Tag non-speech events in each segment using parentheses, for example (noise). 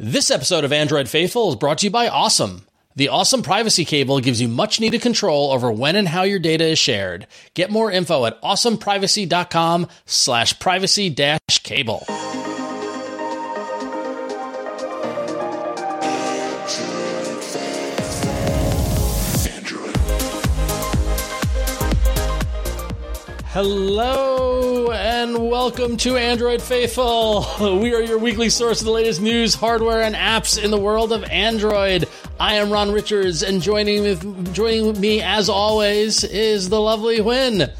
This episode of Android Faithful is brought to you by OSOM. The OSOM Privacy Cable gives you much needed control over when and how your data is shared. Get more info at osomprivacy.com slash privacy dash cable. Hello and welcome to Android Faithful. (laughs) We are your weekly source of the latest news, hardware, and apps in the world of Android. I am Ron Richards, and joining with joining me as always is the lovely Huyen.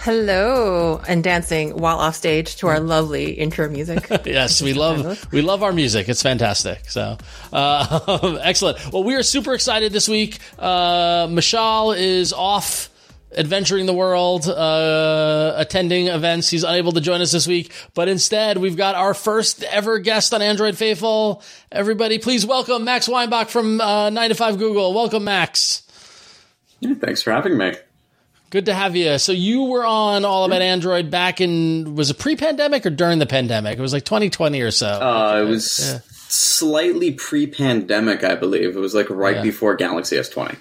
Hello, and dancing while off stage to our lovely intro music. (laughs) yes, we (laughs) love we love our music. It's fantastic. So uh, excellent. Well, we are super excited this week. Uh, Mishaal is off adventuring the world, uh, attending events. He's unable to join us this week, but instead we've got our first ever guest on Android Faithful. Everybody, please welcome Max Weinbach from uh, 9 to 5 Google. Welcome, Max. Yeah, thanks for having me. Good to have you. So you were on All About Android back in was it pre-pandemic or during the pandemic? It was like 2020 or so. Uh, it was yeah. slightly pre-pandemic, I believe. It was like right yeah. before Galaxy S20.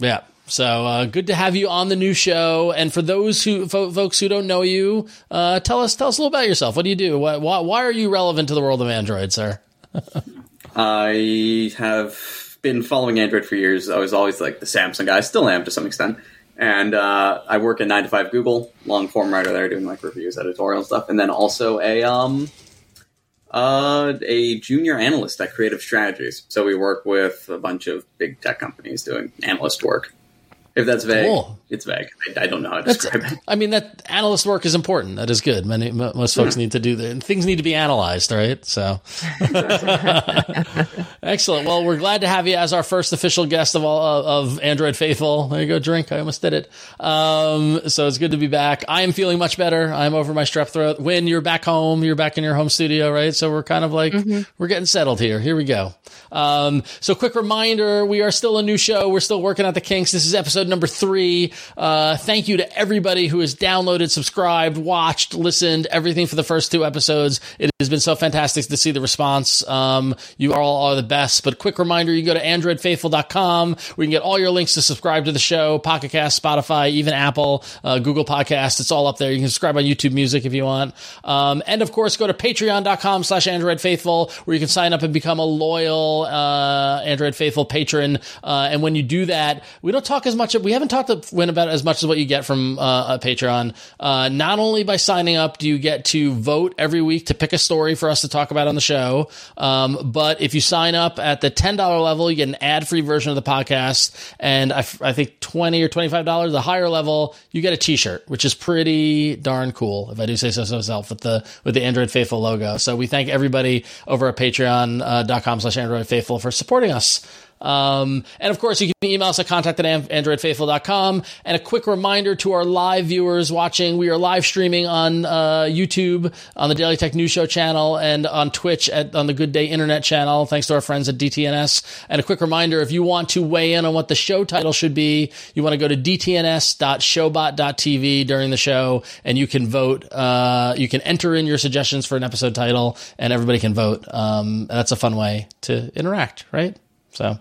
Yeah. So uh, good to have you on the new show. And for those who fo- folks who don't know you, uh, tell us tell us a little about yourself. What do you do? Why, why, why are you relevant to the world of Android, sir? (laughs) I have been following Android for years. I was always like the Samsung guy. I still am to some extent. And uh, I work at nine to five Google, long form writer there, doing like reviews, editorial stuff, and then also a um, uh, a junior analyst at Creative Strategies. So we work with a bunch of big tech companies doing analyst work. If that's vague, cool. It's vague. I, I, don't know how to that's, describe it. I mean, that analyst work is important. That is good. Many most folks need to do that. Things need to be analyzed, right? So, (laughs) excellent. Well, we're glad to have you as our first official guest of all of Android Faithful. There you go, drink. I almost did it. Um, so it's good to be back. I am feeling much better. I'm over my strep throat. When you're back home, you're back in your home studio, right? So we're kind of like mm-hmm. we're getting settled here. Here we go. Um, so quick reminder: we are still a new show. We're still working out the kinks. This is episode number three. Uh, thank you to everybody who has downloaded, subscribed, watched, listened, everything for the first two episodes. It has been so fantastic to see the response. Um, you all are the best. But quick reminder, you go to androidfaithful.com you can get all your links to subscribe to the show, Pocket Cast, Spotify, even Apple, uh, Google Podcast. It's all up there. You can subscribe on YouTube Music if you want. Um, and of course, go to patreon.com slash androidfaithful where you can sign up and become a loyal uh, Android Faithful patron. Uh, and when you do that, we don't talk as much. We haven't talked to About as much as what you get from uh, a Patreon. Uh, not only by signing up do you get to vote every week to pick a story for us to talk about on the show, um, but if you sign up at the ten dollar level, you get an ad free version of the podcast, and I, I think twenty or twenty five dollars, the higher level, you get a T shirt, which is pretty darn cool, if I do say so myself, with the with the Android Faithful logo. So we thank everybody over at Patreon.com slash Android Faithful for supporting us. Um, and of course, you can email us at contact at androidfaithful.com. And a quick reminder to our live viewers watching, we are live streaming on uh, YouTube, on the Daily Tech News Show channel, and on Twitch at on the Good Day Internet channel, thanks to our friends at DTNS. And a quick reminder, if you want to weigh in on what the show title should be, you want to go to dtns.showbot.tv during the show, and you can vote. Uh, you can enter in your suggestions for an episode title, and everybody can vote. Um, that's a fun way to interact, right? So.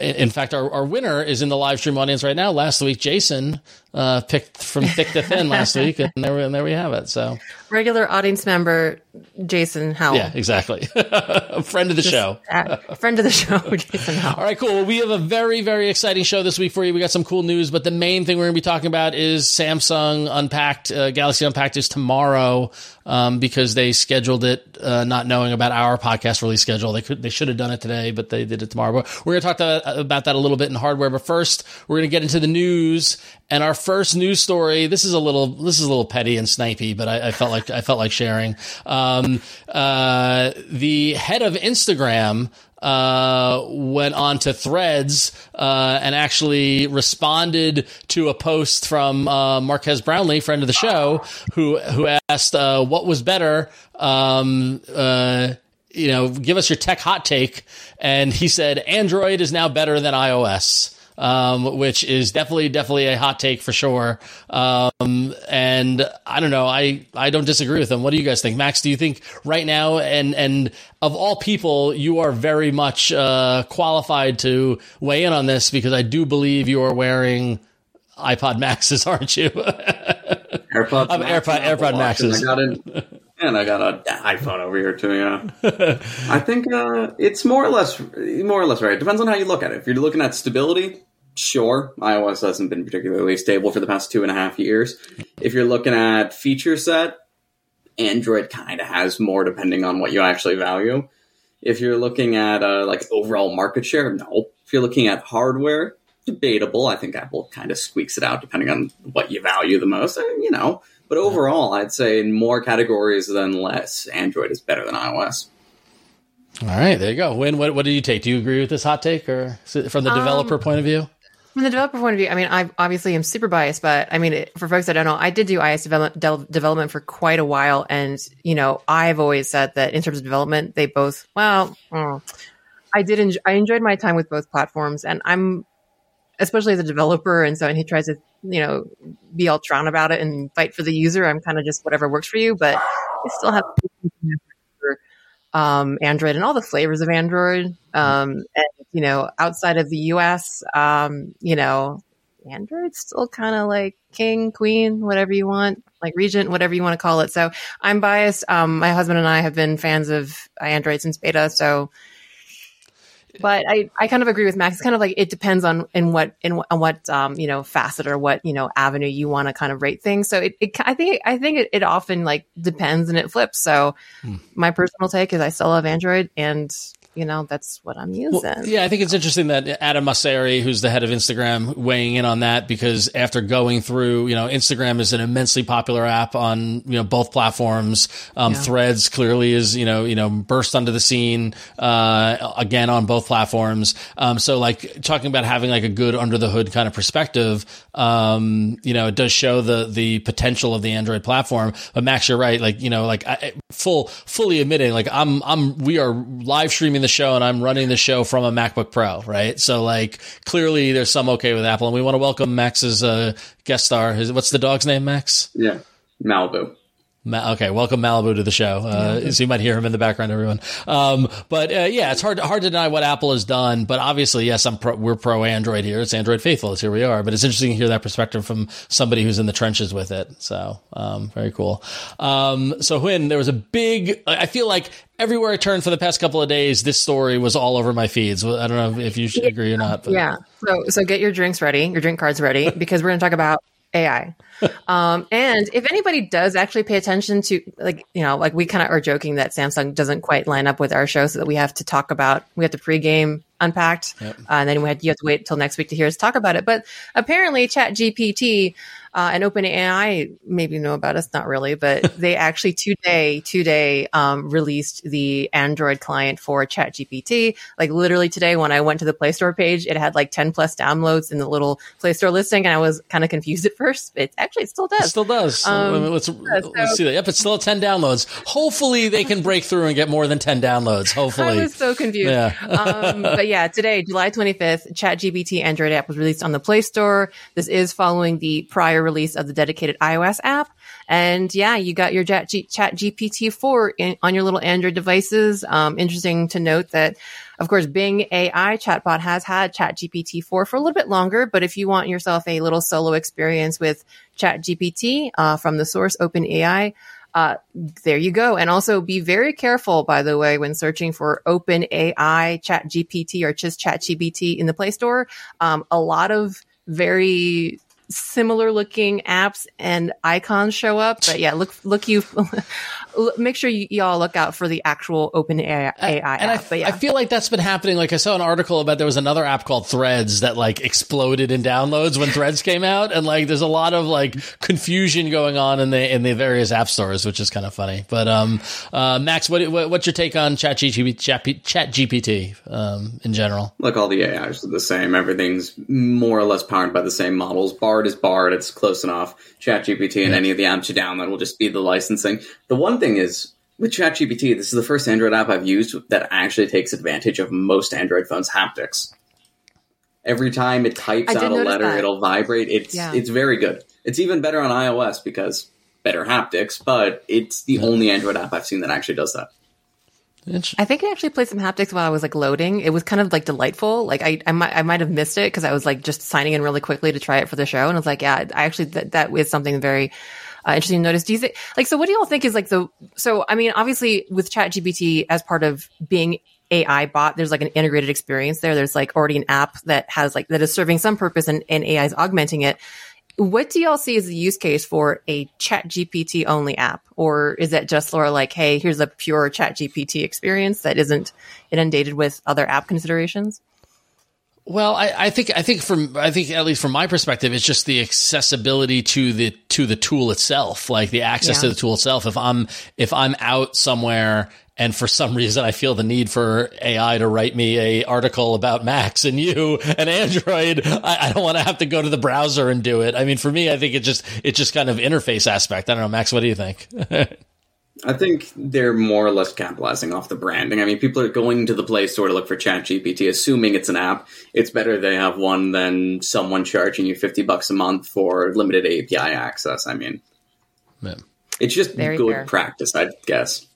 In fact, our, our winner is in the live stream audience right now. Last week, Jason uh, picked from thick to thin last (laughs) week, and there, we, and there we have it. So, regular audience member Jason Howell. Yeah, exactly. a (laughs) friend of the Just, show. uh, friend of the show, (laughs) Jason Howell. All right, cool. Well, we have a very, very exciting show this week for you. We got some cool news, but the main thing we're going to be talking about is Samsung Unpacked. Uh, Galaxy Unpacked is tomorrow um, because they scheduled it uh, not knowing about our podcast release schedule. They could, they should have done it today, but they did it tomorrow. But we're going to talk to, about that a little bit in hardware. But first, we're going to get into the news. And our first news story, this is a little, this is a little petty and snipey, but I, I felt like, I felt like sharing. Um, uh, the head of Instagram, uh, went on to threads, uh, and actually responded to a post from, uh, Marques Brownlee, friend of the show, who, who asked, uh, what was better, um, uh, you know, give us your tech hot take. And he said, Android is now better than iOS um, which is definitely definitely a hot take for sure. Um, and I don't know, I I don't disagree with them. What do you guys think, Max? Do you think right now, and and of all people, you are very much uh, qualified to weigh in on this because I do believe you are wearing iPod Maxes, (laughs) aren't you? AirPods, um, AirPod, AirPod Maxes. I got it. And I got an iPhone over here too. Yeah, (laughs) I think uh, it's more or less, more or less right. It depends on how you look at it. If you're looking at stability, sure, iOS hasn't been particularly stable for the past two and a half years. If you're looking at feature set, Android kind of has more depending on what you actually value. If you're looking at uh, like overall market share, no. If you're looking at hardware, debatable. I think Apple kind of squeaks it out depending on what you value the most. You know, but overall, I'd say in more categories than less, Android is better than iOS. All right, there you go. Huyen, what, what do you take? Do you agree with this hot take, or from the developer um, point of view? From the developer point of view, I mean, I obviously am super biased, but I mean, it, for folks that don't know, I did do de- development for quite a while, and you know, I've always said that in terms of development, they both well. Mm, I did. Enjoy, I enjoyed my time with both platforms, and I'm especially as a developer, and so and he tries to you know be all Tron about it and fight for the user. I'm kind of just whatever works for you, but I still have um, Android and all the flavors of Android. Um, and you know, outside of the U.S., um, you know, Android's still kind of like king, queen, whatever you want, like regent, whatever you want to call it. So I'm biased. Um, my husband and I have been fans of Android since beta, so but I, I kind of agree with Max. It's kind of like it depends on in what in on what um, you know facet or what you know avenue you want to kind of rate things. So it, it I think I think it, it often like depends and it flips. So hmm. my personal take is I still love Android and you know, that's what I'm using. Well, yeah, I think it's interesting that Adam Mosseri, who's the head of Instagram, weighing in on that because after going through, you know, Instagram is an immensely popular app on you know both platforms. Um, yeah. Threads clearly is you know you know burst onto the scene uh, again on both platforms. Um, so like talking about having like a good under the hood kind of perspective, um, you know, it does show the the potential of the Android platform. But Max, you're right. Like you know, like I, full fully admitting, like I'm I'm we are live streaming the the show and I'm running the show from a MacBook Pro, right? So like clearly there's some okay with Apple and we want to welcome Max's uh, guest star. His, what's the dog's name, Max? Yeah. Malibu. Ma- okay, welcome Malibu to the show. Uh, so you might hear him in the background, everyone. Um, but uh, yeah, it's hard hard to deny what Apple has done. But obviously, yes, I'm pro, we're pro Android here. It's Android faithful. It's here we are. But it's interesting to hear that perspective from somebody who's in the trenches with it. So um, very cool. Um, so Huyen there was a big, I feel like everywhere I turned for the past couple of days, this story was all over my feeds. I don't know if you should agree or not. But. Yeah. So so get your drinks ready, your drink cards ready, because we're going to talk about AI. um, and if anybody does actually pay attention to, like, you know, like we kind of are joking that Samsung doesn't quite line up with our show, so that we have to talk about, we have to pregame unpacked, yep. uh, and then we had you have to wait till next week to hear us talk about it. But apparently, Chat GPT uh, and OpenAI maybe know about us, not really, but (laughs) they actually today today um, released the Android client for ChatGPT. Like literally today, when I went to the Play Store page, it had like ten plus downloads in the little Play Store listing, and I was kind of confused at (laughs) first. It actually it still does. It still does. Um, let's yeah, so, let's see that. Yep, it's still at ten downloads. Hopefully, they can break through and get more than ten downloads. Hopefully, I was so confused. Yeah. um, but yeah, today, July twenty fifth, ChatGPT Android app was released on the Play Store. This is following the prior release of the dedicated iOS app. And yeah, you got your Chat, G- Chat GPT 4 in, on your little Android devices. Um, interesting to note that, of course, Bing AI chatbot has had Chat GPT 4 for a little bit longer. But if you want yourself a little solo experience with Chat GPT uh, from the source OpenAI, uh, there you go. And also be very careful, by the way, when searching for Open AI, Chat GPT, or just Chat GPT in the Play Store. Um, a lot of very similar looking apps and icons show up. But yeah, look, look you, (laughs) make sure you, y'all look out for the actual open AI, AI and app. I, yeah. I feel like that's been happening. Like I saw an article about there was another app called Threads that like exploded in downloads when Threads came out. And like, there's a lot of like confusion going on in the, in the various app stores, which is kind of funny. But, um, uh, Max, what, what, what's your take on chat GPT, chat, chat GPT, um, in general? Look, all the AIs are the same. Everything's more or less powered by the same models. Bard is Bard. It's close enough. ChatGPT and yeah. any of the apps you download will just be the licensing. The one thing is with ChatGPT, this is the first Android app I've used that actually takes advantage of most Android phones' haptics. Every time it types out a letter, that. it'll vibrate. It's yeah. it's very good. It's even better on iOS because better haptics, but it's the only Android app I've seen that actually does that. I think it actually played some haptics while I was like loading. It was kind of like delightful. Like I, I might, I might have missed it because I was like just signing in really quickly to try it for the show, and I was like, yeah, I actually that that is something very uh, interesting to notice. Do you think like so? What do y'all think is like the so? I mean, obviously with ChatGPT as part of Bing AI bot, there's like an integrated experience there. There's like already an app that has like that is serving some purpose, and, and AI is augmenting it. What do y'all see as the use case for a chat GPT only app? Or is that just of like, hey, here's a pure chat GPT experience that isn't inundated with other app considerations? Well, I, I, think I think from I think at least from my perspective, it's just the accessibility to the to the tool itself, like the access yeah. to the tool itself. If I'm if I'm out somewhere and for some (laughs) reason I feel the need for AI to write me a article about Max and you and Android. I, I don't want to have to go to the browser and do it. I mean, for me, I think it just it's just kind of interface aspect. I don't know, Max. What do you think? (laughs) I think they're more or less capitalizing off the branding. I mean, people are going to the Play Store to look for ChatGPT, assuming it's an app. It's better they have one than someone charging you fifty bucks a month for limited API access. I mean, yeah. it's just Very good fair. practice, I guess.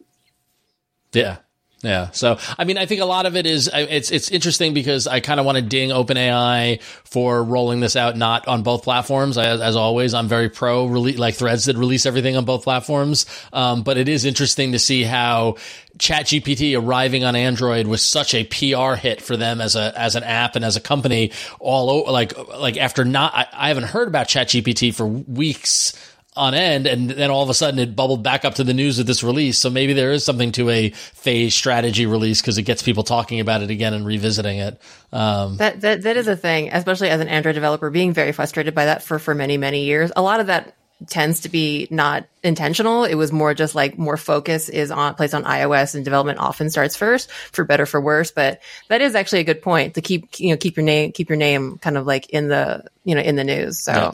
Yeah. Yeah. So, I mean, I think a lot of it is, it's, it's interesting because I kind of want to ding OpenAI for rolling this out not on both platforms. As, as always, I'm very pro like threads that release everything on both platforms. Um, but it is interesting to see how ChatGPT arriving on Android was such a PR hit for them as a, as an app and as a company all like, like after not, I, I haven't heard about ChatGPT for weeks on end and then all of a sudden it bubbled back up to the news of this release. So maybe there is something to a phase strategy release because it gets people talking about it again and revisiting it. Um, that, that that is a thing especially as an android developer being very frustrated by that for for many many years. A lot of that tends to be not intentional. It was more just like more focus is on placed on ios and development often starts first for better for worse. But that is actually a good point to keep you know keep your name keep your name kind of like in the you know in the news. So yeah.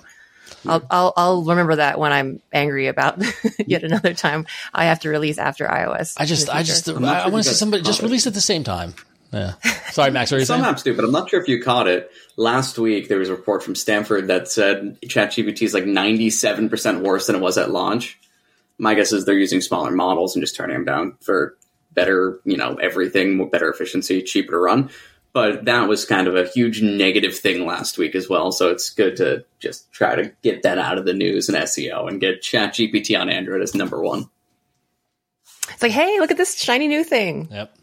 I'll, I'll, I'll remember that when I'm angry about (laughs) yet another time I have to release after iOS. I just, I just, I, I want to see somebody just release at the same time. Yeah. Sorry, Max. What are you Some saying? apps do, but I'm not sure if you caught it. Last week, there was a report from Stanford that said ChatGPT is like 97% worse than it was at launch. my guess is they're using smaller models and just turning them down for better, you know, everything, better efficiency, cheaper to run. But that was kind of a huge negative thing last week as well. So it's good to just try to get that out of the news and SEO and get ChatGPT on Android as number one. It's like, hey, look at this shiny new thing. Yep.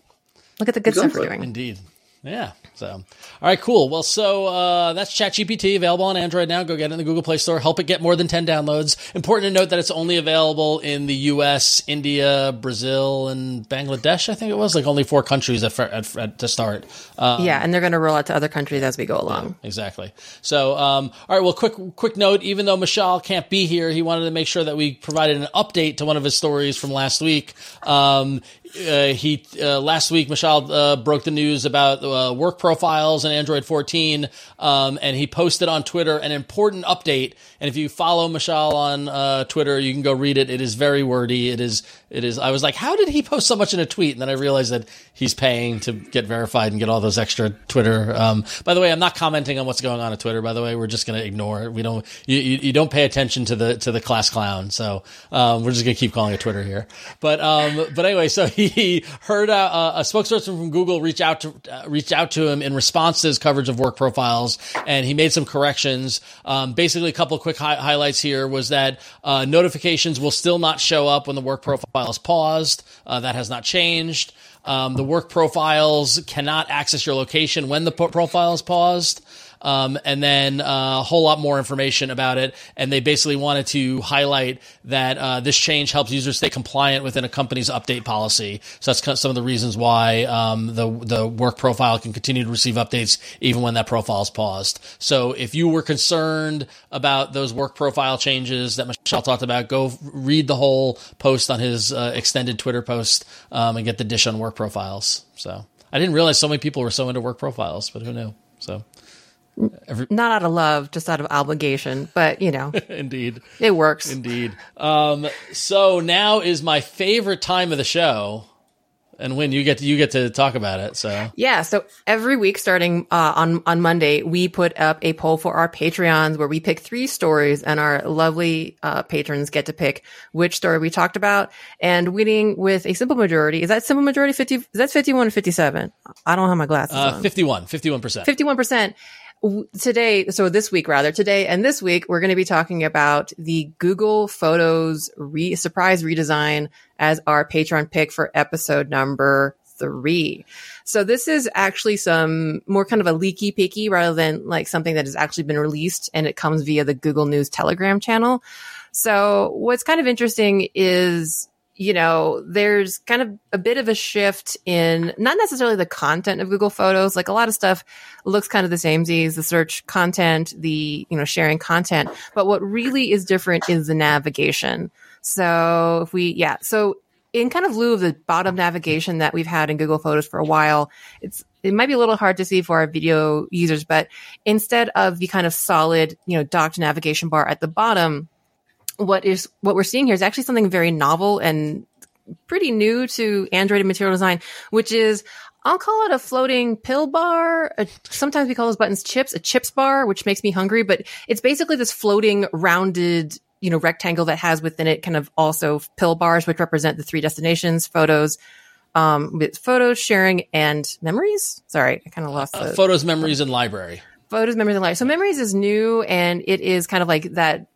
Look at the good stuff we're doing. Indeed. Yeah. So, all right, cool. Well, so uh, that's ChatGPT available on Android now. Go get it in the Google Play Store. Help it get more than 10 downloads. Important to note that it's only available in the US, India, Brazil, and Bangladesh, I think it was. Like only four countries at, at, at to start. Uh, yeah, and they're going to roll out to other countries as we go along. exactly. So, um, all right. Well, quick, quick note. Even though Mishaal can't be here, he wanted to make sure that we provided an update to one of his stories from last week. Um, uh, he uh, last week, Mishaal uh, broke the news about uh, work profiles in Android 14, um, and he posted on Twitter an important update. And if you follow Mishaal on uh, Twitter, you can go read it. It is very wordy. It is. It is. I was like, how did he post so much in a tweet? And then I realized that he's paying to get verified and get all those extra Twitter. Um, by the way, I'm not commenting on what's going on at Twitter. By the way, we're just going to ignore it. We don't. You, you, don't pay attention to the to the class clown. So um, we're just going to keep calling it Twitter here. But um, but anyway, so (laughs) he heard uh, a spokesperson from Google reach out to uh, reach out to him in response to his coverage of work profiles, and he made some corrections. Um, basically, a couple of quick hi- highlights here was that uh, notifications will still not show up when the work profile is paused. Uh, that has not changed. Um, the work profiles cannot access your location when the profile is paused. Um, and then uh, a whole lot more information about it. And they basically wanted to highlight that uh, this change helps users stay compliant within a company's update policy. So that's kind of some of the reasons why um, the the work profile can continue to receive updates even when that profile is paused. So if you were concerned about those work profile changes that Mishaal talked about, go read the whole post on his uh, extended Twitter post um, and get the dish on work profiles. So I didn't realize so many people were so into work profiles, but who knew? So. Not out of love, just out of obligation, but you know, (laughs) Indeed. it works. Indeed. Um, so now is my favorite time of the show. And Huyen you get to, you get to talk about it. So Yeah, so every week starting uh, on on Monday, we put up a poll for our Patreons where we pick three stories, and our lovely uh, patrons get to pick which story we talked about. And winning with a simple majority is that simple majority fifty? Is that fifty one or fifty seven? I don't have my glasses uh, on. 51, 51%. Fifty-one percent today. So this week, rather today and this week, we're going to be talking about the Google Photos re- surprise redesign as our Patreon pick for episode number three. So this is actually some more kind of a leaky picky rather than like something that has actually been released and it comes via the Google News Telegram channel. So what's kind of interesting is you know, there's kind of a bit of a shift in not necessarily the content of Google Photos. Like a lot of stuff looks kind of the same as the search content, the, you know, sharing content. But what really is different is the navigation. So if we, yeah, so in kind of lieu of the bottom navigation that we've had in Google Photos for a while, it's, it might be a little hard to see for our video users, but instead of the kind of solid, you know, docked navigation bar at the bottom, what is what we're seeing here is actually something very novel and pretty new to Android and material design, which is I'll call it a floating pill bar. A, sometimes we call those buttons chips, a chips bar, which makes me hungry, but it's basically this floating rounded, you know, rectangle that has within it kind of also pill bars, which represent the three destinations, photos, um, with photos, sharing, and memories. Sorry, I kind of lost the Uh, photos, memories, and library. Photos, memories, and life. So memories is new and it is kind of like that,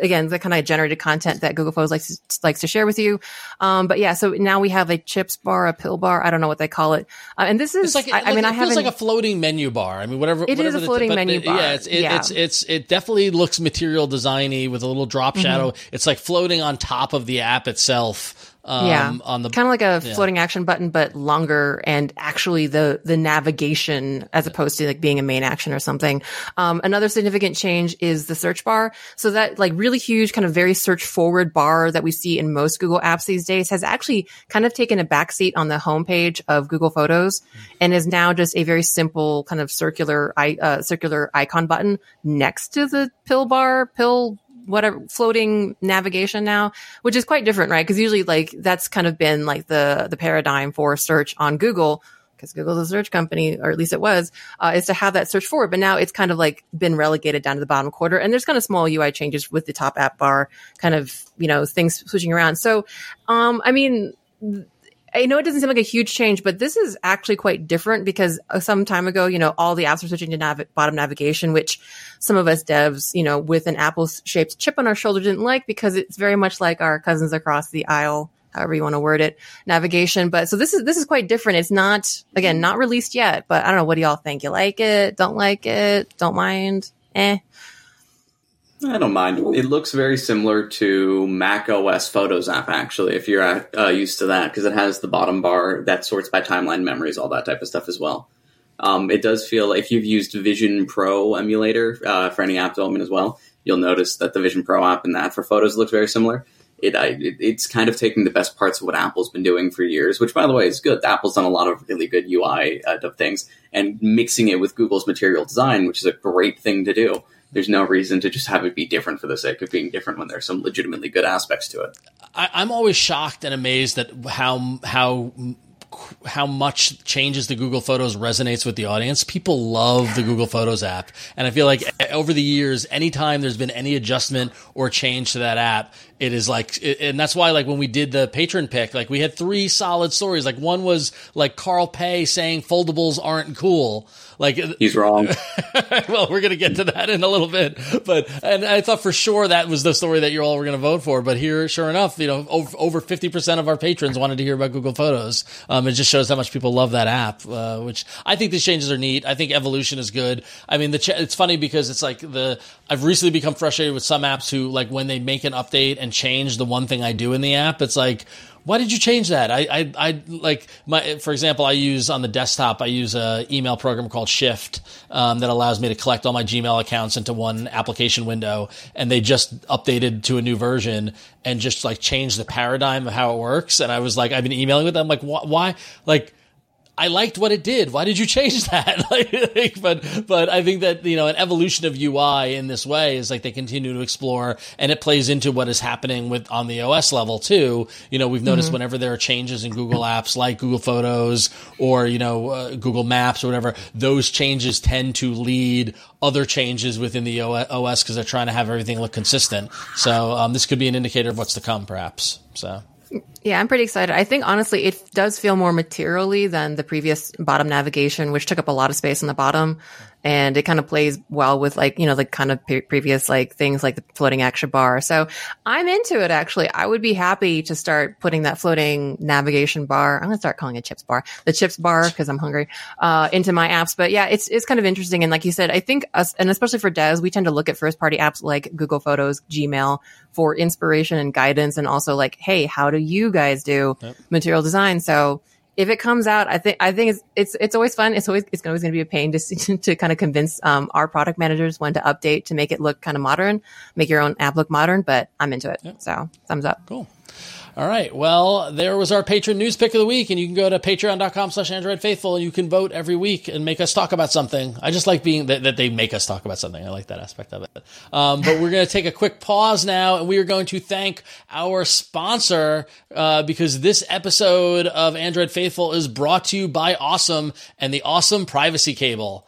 again, the kind of generated content that Google Photos likes, likes to share with you. Um, but yeah, so now we have a chips bar, a pill bar. I don't know what they call it. Uh, and this is, It's like, I, I mean, it I feels like a floating menu bar. I mean, whatever. It is whatever a floating but menu the- bar. Yeah, it's, it, Yeah. it's it's it definitely looks material designy with a little drop Mm-hmm. shadow. It's like floating on top of the app itself. Um, yeah, on the kind of like a floating action button, but longer and actually the the navigation as opposed to like being a main action or something. Um, another significant change is the search bar. So that like really huge kind of very search forward bar that we see in most Google apps these days has actually kind of taken a backseat on the homepage of Google Photos and is now just a very simple kind of circular uh, circular icon button next to the pill bar pill whatever floating navigation now, which is quite different, right? Because usually like that's kind of been like the the paradigm for search on Google. because Google's a search company, or at least it was, uh, is to have that search forward. But now it's kind of like been relegated down to the bottom quarter. And there's kind of small UI changes with the top app bar, kind of, you know, things switching around. So, um, I mean, I know it doesn't seem like a huge change, but this is actually quite different because uh, some time ago, you know, all the apps were switching to nav- bottom navigation, which some of us devs, you know, with an apple shaped chip on our shoulder didn't like because it's very much like our cousins across the aisle, however you want to word it, navigation. But so this is, this is quite different. It's not, again, not released yet, but I don't know. What do y'all think? You like it? Don't like it? Don't mind? Eh. I don't mind. It looks very similar to Mac OS Photos app, actually, if you're uh, used to that, because it has the bottom bar that sorts by timeline memories, all that type of stuff as well. Um, it does feel if you've used Vision Pro emulator uh, for any app development as well, you'll notice that the Vision Pro app and that for photos looks very similar. It, it, it's kind of taking the best parts of what Apple's been doing for years, which by the way is good. Apple's done a lot of really good UI uh, things and mixing it with Google's material design, which is a great thing to do there's no reason to just have it be different for the sake of being different when there's some legitimately good aspects to it. I, am always shocked and amazed at how how how much changes the Google Photos resonates with the audience. People love the Google Photos app. And I feel like eh, over the years, anytime there's been any adjustment or change to that app, it is like, and that's why, like, when we did the patron pick, like, we had three solid stories. Like, one was like Carl Pei saying foldables aren't cool. Like, (laughs) he's wrong. well, we're going to get to that in a little bit. But, and I thought for sure that was the story that you all were going to vote for. But here, sure enough, you know, over, over 50% of our patrons wanted to hear about Google Photos. Um, it just shows how much people love that app, uh, which I think these changes are neat. I think evolution is good. I mean, the ch- it's funny because it's like the, I've recently become frustrated with some apps who, like, when they make an update and change the one thing I do in the app. It's like, why did you change that? I, I, I like my, for example, I use on the desktop, I use a email program called Shift um, that allows me to collect all my Gmail accounts into one application window. And they just updated to a new version and just like changed the paradigm of how it works. And I was like, I've been emailing with them, like, why, why? like, I liked what it did. Why did you change (laughs) that? (laughs) like, but but I think that you know an evolution of UI in this way is like they continue to explore, and it plays into what is happening with on the OS level too. You know, we've noticed mm-hmm. whenever there are changes in Google Apps like Google Photos or you know uh, Google Maps or whatever, those changes tend to lead other changes within the OS because they're trying to have everything look consistent. So um, this could be an indicator of what's to come, perhaps. So. Yeah, I'm pretty excited. I think honestly, it does feel more materially than the previous bottom navigation, which took up a lot of space on the bottom and it kind of plays well with like you know the kind of pre- previous like things like the floating action bar. So i'm into it actually. I would be happy to start putting that floating navigation bar i'm gonna start calling it chips bar the chips bar because i'm hungry uh, into my apps. But yeah it's it's kind of interesting. And like you said i think us and especially for devs we tend to look at first party apps like google photos gmail for inspiration and guidance and also like hey how do you guys do yep. material design? So if it comes out, I think I think it's it's it's always fun. It's always it's always going to be a pain to (laughs) to kind of convince um, our product managers when to update to make it look kind of modern, make your own app look modern. But I'm into it. Yep. So thumbs up. Cool. All right. Well, there was our patron news pick of the week, and you can go to patreon.com slash Android Faithful and you can vote every week and make us talk about something. I just like being that, that they make us talk about something. I like that aspect of it. Um, but we're going to take a quick pause now and we are going to thank our sponsor, uh, because this episode of Android Faithful is brought to you by OSOM and the OSOM Privacy Cable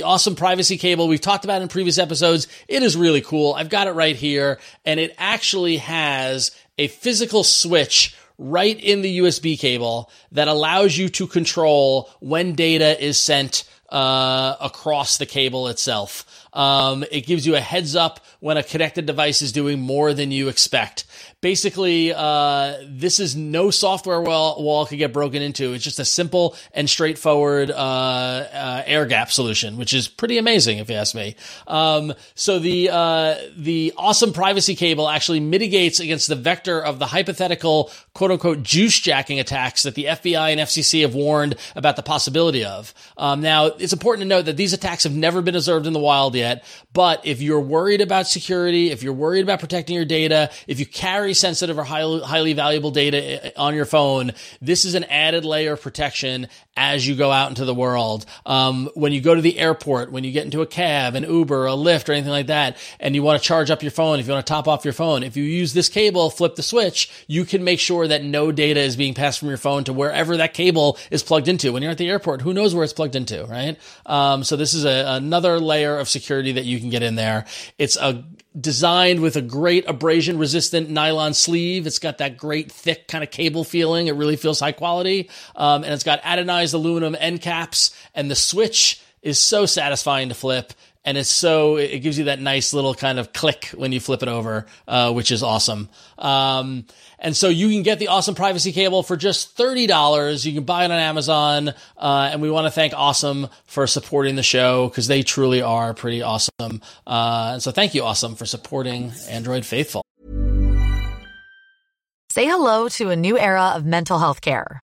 OSOM privacy cable we've talked about in previous episodes. It is really cool. I've got it right here and it actually has a physical switch right in the USB cable that allows you to control when data is sent uh, across the cable itself. Um, it gives you a heads up when a connected device is doing more than you expect basically, uh, this is no software wall, wall could get broken into. It's just a simple and straightforward uh, uh, air gap solution, which is pretty amazing if you ask me. Um, so the uh, the OSOM privacy cable actually mitigates against the vector of the hypothetical quote unquote juice jacking attacks that the FBI and FCC have warned about the possibility of. Um, now, it's important to note that these attacks have never been observed in the wild yet. But if you're worried about security, if you're worried about protecting your data, if you carry sensitive or highly, highly valuable data eh, on your phone, this is an added layer of protection as you go out into the world. Um, when you go to the airport, when you get into a cab, an Uber, a Lyft, or anything like that, and you want to charge up your phone, if you want to top off your phone, if you use this cable, flip the switch, you can make sure that no data is being passed from your phone to wherever that cable is plugged into. When you're at the airport, who knows where it's plugged into, right? Um, so this is a, another layer of security that you can get in there. It's a designed with a great abrasion resistant nylon sleeve. It's got that great thick kind of cable feeling. It really feels high quality. Um, and it's got anodized aluminum end caps and the switch is so satisfying to flip and it's so it gives you that nice little kind of click when you flip it over, uh, which is awesome. Um, and so you can get the OSOM privacy cable for just thirty dollars. You can buy it on Amazon, uh, and we want to thank OSOM for supporting the show because they truly are pretty awesome. Uh, and so thank you, OSOM, for supporting Android Faithful. Say hello to a new era of mental health care.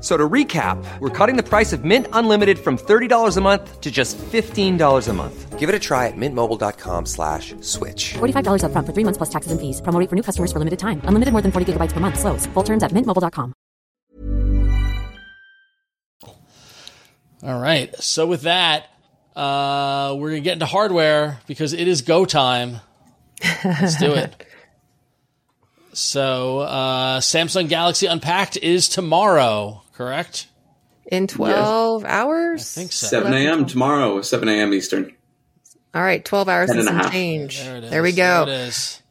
So to recap, we're cutting the price of Mint Unlimited from $30 a month to just $15 a month. Give it a try at mintmobile.com slash switch. $45 upfront for three months plus taxes and fees. Promo rate for new customers for limited time. Unlimited more than 40 gigabytes per month. Slows. Full terms at mintmobile.com. All right. So with that, uh, we're gonna get into hardware because it is go time. Let's do it. (laughs) So uh, Samsung Galaxy Unpacked is tomorrow, correct? In 12 hours? I think so. 7 a.m. tomorrow, 7 a.m. Eastern. All right, 12 hours Ten and and a some half. change. There, it is. There we go. There it is.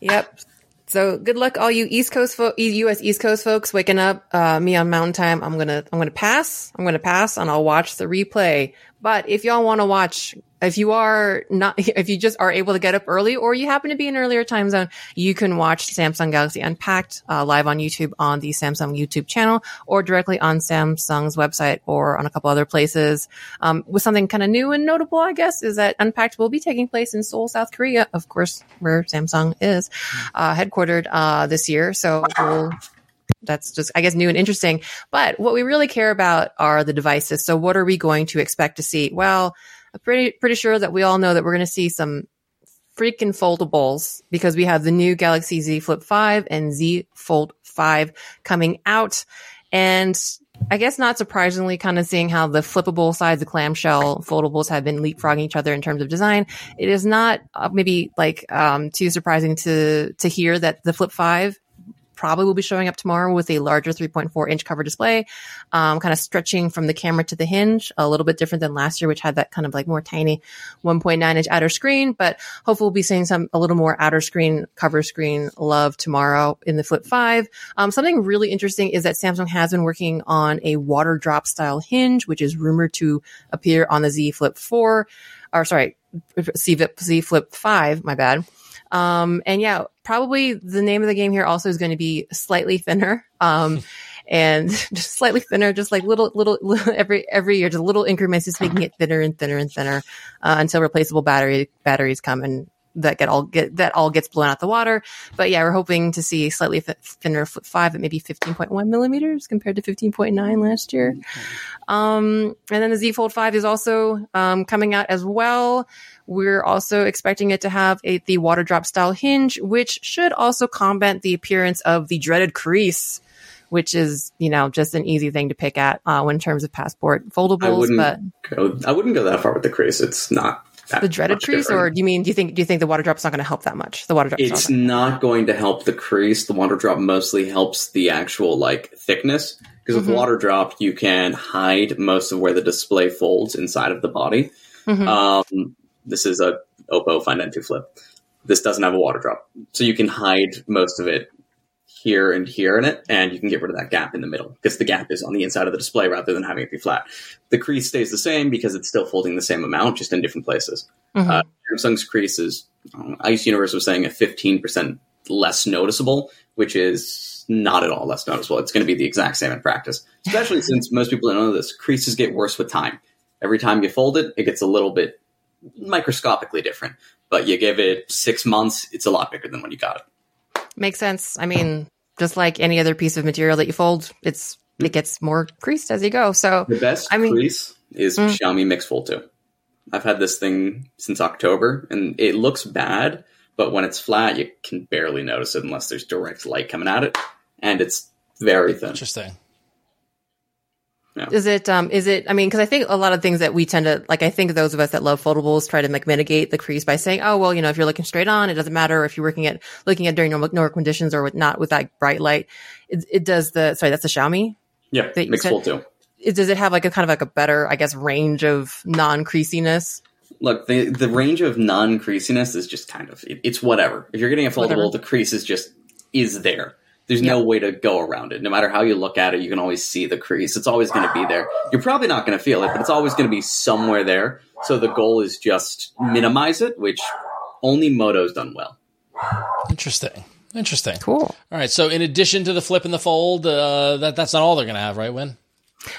Yep. So good luck, all you East Coast, fo- U.S. East Coast folks waking up. Uh, me on Mountain Time. I'm gonna, I'm gonna pass. I'm gonna pass, and I'll watch the replay. But if y'all want to watch, if you are not, (laughs) if you just are able to get up early, or you happen to be in an earlier time zone, you can watch Samsung Galaxy Unpacked uh, live on YouTube on the Samsung YouTube channel, or directly on Samsung's website, or on a couple other places. Um, with something kind of new and notable, I guess, is that Unpacked will be taking place in Seoul, South Korea, of course, where Samsung is uh, headquartered uh, this year. So we'll that's just, I guess, new and interesting. But what we really care about are the devices. So what are we going to expect to see? Well, I'm pretty, pretty sure that we all know that we're going to see some freaking foldables because we have the new Galaxy Z Flip 5 and Z Fold 5 coming out. And I guess not surprisingly, kind of seeing how the flippable sides, the clamshell foldables have been leapfrogging each other in terms of design. It is not uh, maybe like um, too surprising to to hear that the Flip 5 probably will be showing up tomorrow with a larger 3.4 inch cover display, um, kind of stretching from the camera to the hinge, a little bit different than last year, which had that kind of like more tiny 1.9 inch outer screen. But hopefully we'll be seeing some a little more outer screen cover screen love tomorrow in the Flip 5. Um, something really interesting is that Samsung has been working on a water drop style hinge, which is rumored to appear on the Z Flip 4, or sorry, Z Flip, Z Flip 5, my bad. Um, and yeah, probably the name of the game here also is going to be slightly thinner. Um, (laughs) and just slightly thinner, just like little, little, little every every year, just little increments, just making it thinner and thinner and thinner uh, until replaceable battery batteries come and that get all get that all gets blown out the water. But yeah, we're hoping to see slightly th- thinner flip five at maybe 15.1 millimeters compared to 15.9 last year. Um, and then the Z Fold 5 is also um, coming out as well. We're also expecting it to have a the water drop style hinge, which should also combat the appearance of the dreaded crease. Which is, you know, just an easy thing to pick at uh, in terms of passport I foldables. wouldn't But go. I wouldn't go that far with the crease. It's not the dreaded crease, different. or do you mean do you think do you think the water drop is not going to help that much? The water drop. It's not going to help the crease. The water drop mostly helps the actual like thickness because Mm-hmm. with water drop you can hide most of where the display folds inside of the body. Mhm. Um, this is a Oppo Find N2 Flip. This doesn't have a water drop, so you can hide most of it here and here in it, and you can get rid of that gap in the middle because the gap is on the inside of the display rather than having it be flat. The crease stays the same because it's still folding the same amount, just in different places. Mhm. Uh, Samsung's crease is, um, Ice Universe was saying a 15% less noticeable, which is not at all less noticeable. It's going to be the exact same in practice, especially (laughs) since most people don't know this. Creases get worse with time. Every time you fold it, it gets a little bit microscopically different. But you give it six months, it's a lot bigger than when you got it. Makes sense. I mean, just like any other piece of material that you fold, it's it gets more creased as you go. So The best I mean- crease is Mm. Xiaomi Mix Fold 2. I've had this thing since October, and it looks bad, but when it's flat, you can barely notice it unless there's direct light coming at it, and it's very thin. Interesting. Is it um is it I mean because I think a lot of things that we tend to like I think those of us that love foldables try to like mitigate the crease by saying oh well you know if you're looking straight on it doesn't matter if you're working at looking at during normal, normal conditions or with not with that bright light it, it does the sorry that's the Xiaomi Yeah, that you Mix said- Fold 2. it, does it have like a kind of like a better I guess range of non creasiness Look, the the range of non creasiness is just kind of it, it's whatever. If you're getting a foldable, Whatever. the crease is just is there. There's no way to go around it. No matter how you look at it, you can always see the crease. It's always going to be there. You're probably not going to feel it, but it's always going to be somewhere there. So the goal is just minimize it, which only Moto's done well. Interesting. Interesting. cool All right. So, in addition to the flip and the fold, uh, that that's not all they're going to have, right? Win.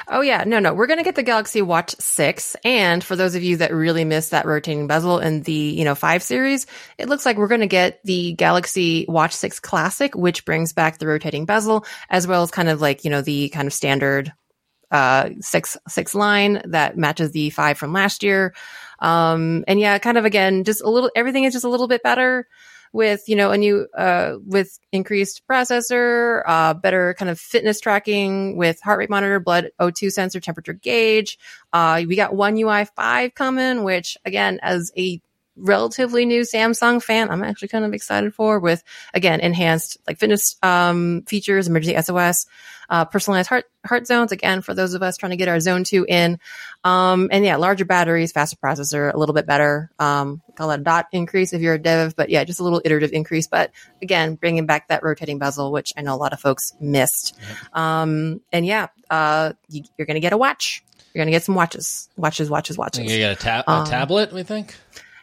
Oh yeah, no, no. We're gonna get the Galaxy Watch Six, and for those of you that really missed that rotating bezel in the you know five series, it looks like we're gonna get the Galaxy Watch Six Classic, which brings back the rotating bezel as well as kind of like you know the kind of standard uh six six line that matches the five from last year. Um, and yeah, kind of again, just a little. Everything is just a little bit better with you know a new uh with increased processor uh better kind of fitness tracking with heart rate monitor blood o2 sensor temperature gauge. Uh we got one ui 5 coming which again as a relatively new samsung fan i'm actually kind of excited for with again enhanced like fitness um features emergency sos uh personalized heart heart zones again for those of us trying to get our zone 2 in um, and yeah, larger batteries, faster processor, a little bit better. Um, call that a dot increase if you're a dev, but yeah, just a little iterative increase. But again, bringing back that rotating bezel, which I know a lot of folks missed. Um, and yeah, uh, you, you're going to get a watch. You're going to get some watches, watches, watches, watches. You get a, tab- a Um, tablet, we think.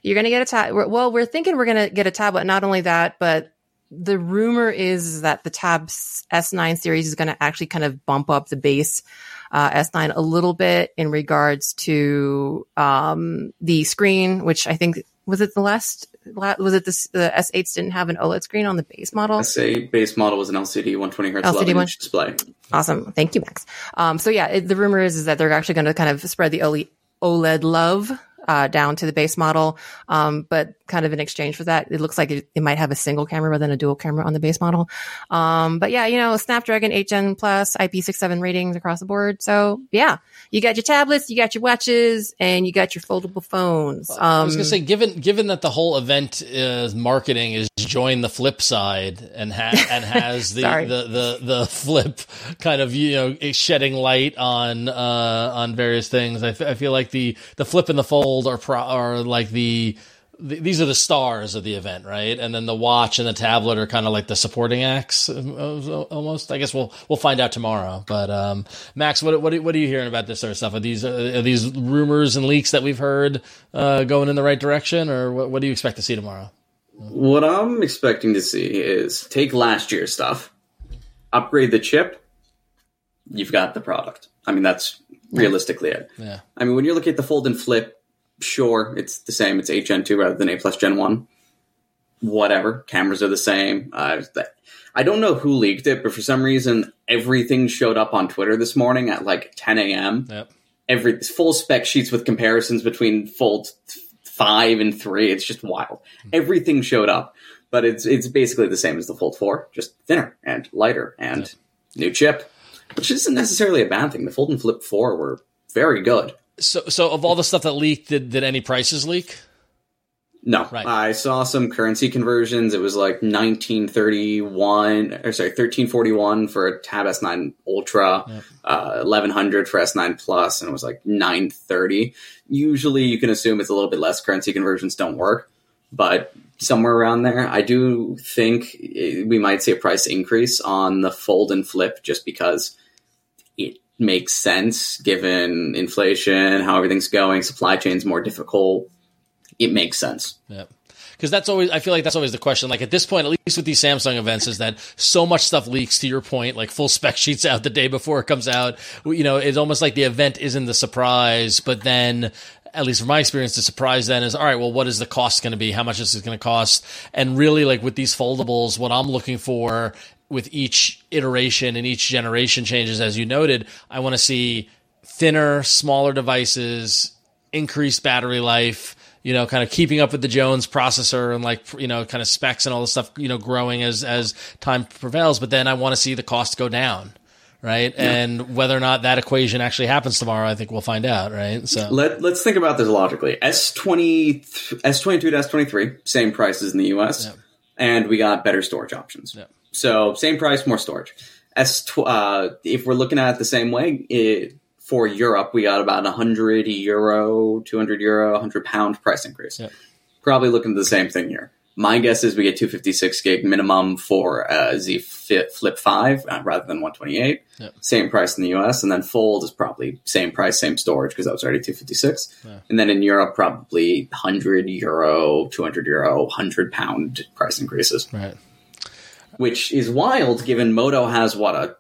You're going to get a tablet. Well, we're thinking we're going to get a tablet. Not only that, but the rumor is that the Tab S9 series is going to actually kind of bump up the base uh, S9 a little bit in regards to um, the screen, which I think was it the last. Was it this, the S8s didn't have an OLED screen on the base model? S8 base model was an LCD 120 hertz LCD one. display. Awesome. Thank you, Max. Um, so yeah, it, the rumor is, is that they're actually going to kind of spread the OLED love uh, down to the base model. Um, but kind of in exchange for that, it looks like it, it might have a single camera rather than a dual camera on the base model. Um, but yeah, you know, Snapdragon 8 Gen Plus, IP67 ratings across the board. So yeah, you got your tablets, you got your watches, and you got your foldable phones. Um, I was going to say, given given that the whole event is marketing is join the flip side and ha- and has (laughs) the, the the the flip kind of you know shedding light on uh, on various things. I, f- I feel like the the flip and the fold are pro- are like the. the- These are the stars of the event, right? And then the watch and the tablet are kind of like the supporting acts, almost. I guess we'll we'll find out tomorrow. But um, Max, what what what are you hearing about this sort of stuff? Are these uh, are these rumors and leaks that we've heard uh, going in the right direction, or what, what do you expect to see tomorrow? What I'm expecting to see is take last year's stuff, upgrade the chip, you've got the product. I mean, that's realistically it. Yeah. I mean, when you're looking at the fold and flip, sure, it's the same. It's 8 Gen 2 rather than 8 plus Gen 1. Whatever. Cameras are the same. Uh, I don't know who leaked it, but for some reason, everything showed up on Twitter this morning at like 10 a.m. Yep. Every full spec sheets with comparisons between Fold 5 and 3. It's just wild. Everything showed up, but it's it's basically the same as the Fold 4, just thinner and lighter and new chip, which isn't necessarily a bad thing. The Fold and Flip 4 were very good. So, so of all the stuff that leaked, did, did any prices leak? No, Right. I saw some currency conversions. It was like 1931, or sorry, 1341 for a Tab S9 Ultra, uh, 1100 for S9 Plus, and it was like 930. Usually, you can assume it's a little bit less. Currency conversions don't work, but somewhere around there, I do think eh, we might see a price increase on the Fold and Flip just because makes sense given inflation, how everything's going, supply chain's more difficult. It makes sense. Yeah. Because that's always, I feel like that's always the question. Like at this point, at least with these Samsung events, is that so much stuff leaks to your point, like full (laughs) spec sheets out the day before it comes out. You know, it's almost like the event isn't the surprise, but then, at least from my experience, the surprise then is, all right, well, what is the cost going to be? How much is this going to cost? And really, like with these foldables, what I'm looking for with each iteration and each generation changes, as you noted, I want to see thinner, smaller devices, increased battery life, you know, kind of keeping up with the Jones processor and like, you know, kind of specs and all this stuff, you know, growing as, as time prevails. But then I want to see the cost go down. Right. And whether or not that equation actually happens tomorrow, I think we'll find out. Right. So Let, let's think about this logically. S20, S22 to S23, same prices in the US, and we got better storage options. Yeah. So same price, more storage. S uh, if we're looking at it the same way, it, for Europe, we got about 100 euro, 200 euro, 100 pound price increase. Yeah. Probably looking at the same thing here. My guess is we get 256 gig minimum for uh, Z Flip 5 uh, rather than 128. Yeah. Same price in the US. And then Fold is probably same price, same storage because that was already 256. And then in Europe, probably 100 euro, 200 euro, 100 pound price increases right. Which is wild given Moto has what a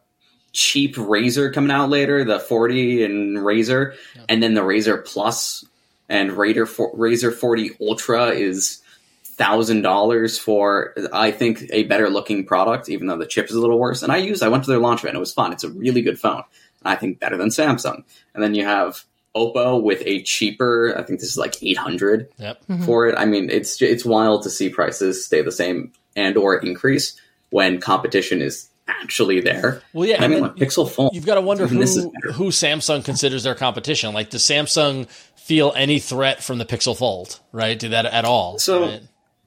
cheap Razr coming out later, the 40 and Razr, and then the Razr Plus and Raider for, Razr 40 Ultra is thousand dollars for I think a better looking product, even though the chip is a little worse. And I used I went to their launch event; it was fun. It's a really good phone, and I think better than Samsung. And then you have Oppo with a cheaper. I think this is like eight hundred Yep. Mm-hmm. for it. I mean, it's it's wild to see prices stay the same and or increase when competition is actually there. Well, yeah, I mean, like Pixel phone. You've got to wonder who, this is who Samsung considers their competition. Like, does Samsung feel any threat from the Pixel Fold? Right? Do that at all? So- right?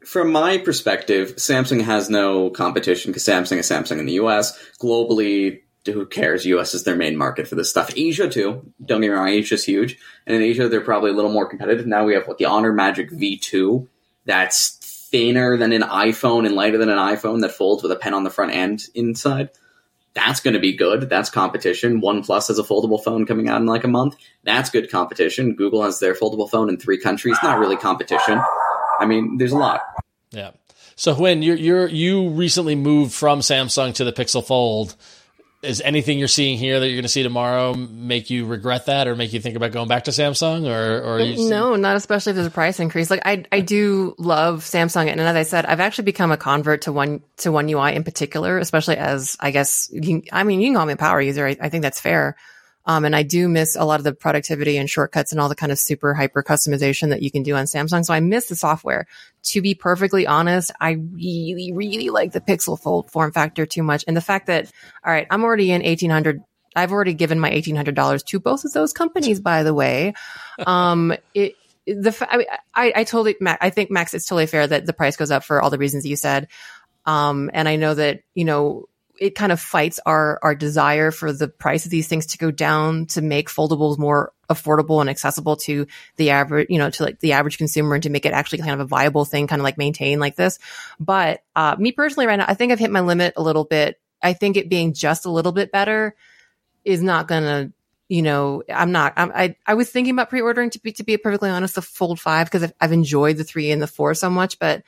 From my perspective, Samsung has no competition because Samsung is Samsung in the US. Globally, who cares? US is their main market for this stuff. Asia too. Don't get me wrong, Asia's huge. And in Asia, they're probably a little more competitive. Now we have what the Honor Magic V2 that's thinner than an iPhone and lighter than an iPhone that folds with a pen on the front end inside. That's going to be good. That's competition. OnePlus has a foldable phone coming out in like a month. That's good competition. Google has their foldable phone in three countries. Not really competition. I mean, there's a lot. Yeah. So when you're you're you recently moved from Samsung to the Pixel Fold, is anything you're seeing here that you're going to see tomorrow make you regret that or make you think about going back to Samsung or or No, not especially if there's a price increase. Like I, I do love Samsung, and as I said, I've actually become a convert to one to One UI in particular, especially as I guess you I mean you can call me a power user. I, I think that's fair. Um, and I do miss a lot of the productivity and shortcuts and all the kind of super hyper customization that you can do on Samsung. So I miss the software. To be perfectly honest, I really, really like the Pixel Fold form factor too much. And the fact that, all right, I'm already in 1800 I've already given my eighteen hundred dollars to both of those companies, by the way. (laughs) Um, it the I, mean, I I totally I think Max it's totally fair that the price goes up for all the reasons you said. Um, and I know that you know it kind of fights our our desire for the price of these things to go down to make foldables more affordable and accessible to the average, you know, to like the average consumer and to make it actually kind of a viable thing, kind of like maintain like this. But uh, me personally, right now, I think I've hit my limit a little bit. I think it being just a little bit better is not gonna you know i'm not I'm, i i was thinking about pre-ordering to be to be perfectly honest the fold 5 because I've, I've enjoyed the 3 and the 4 so much but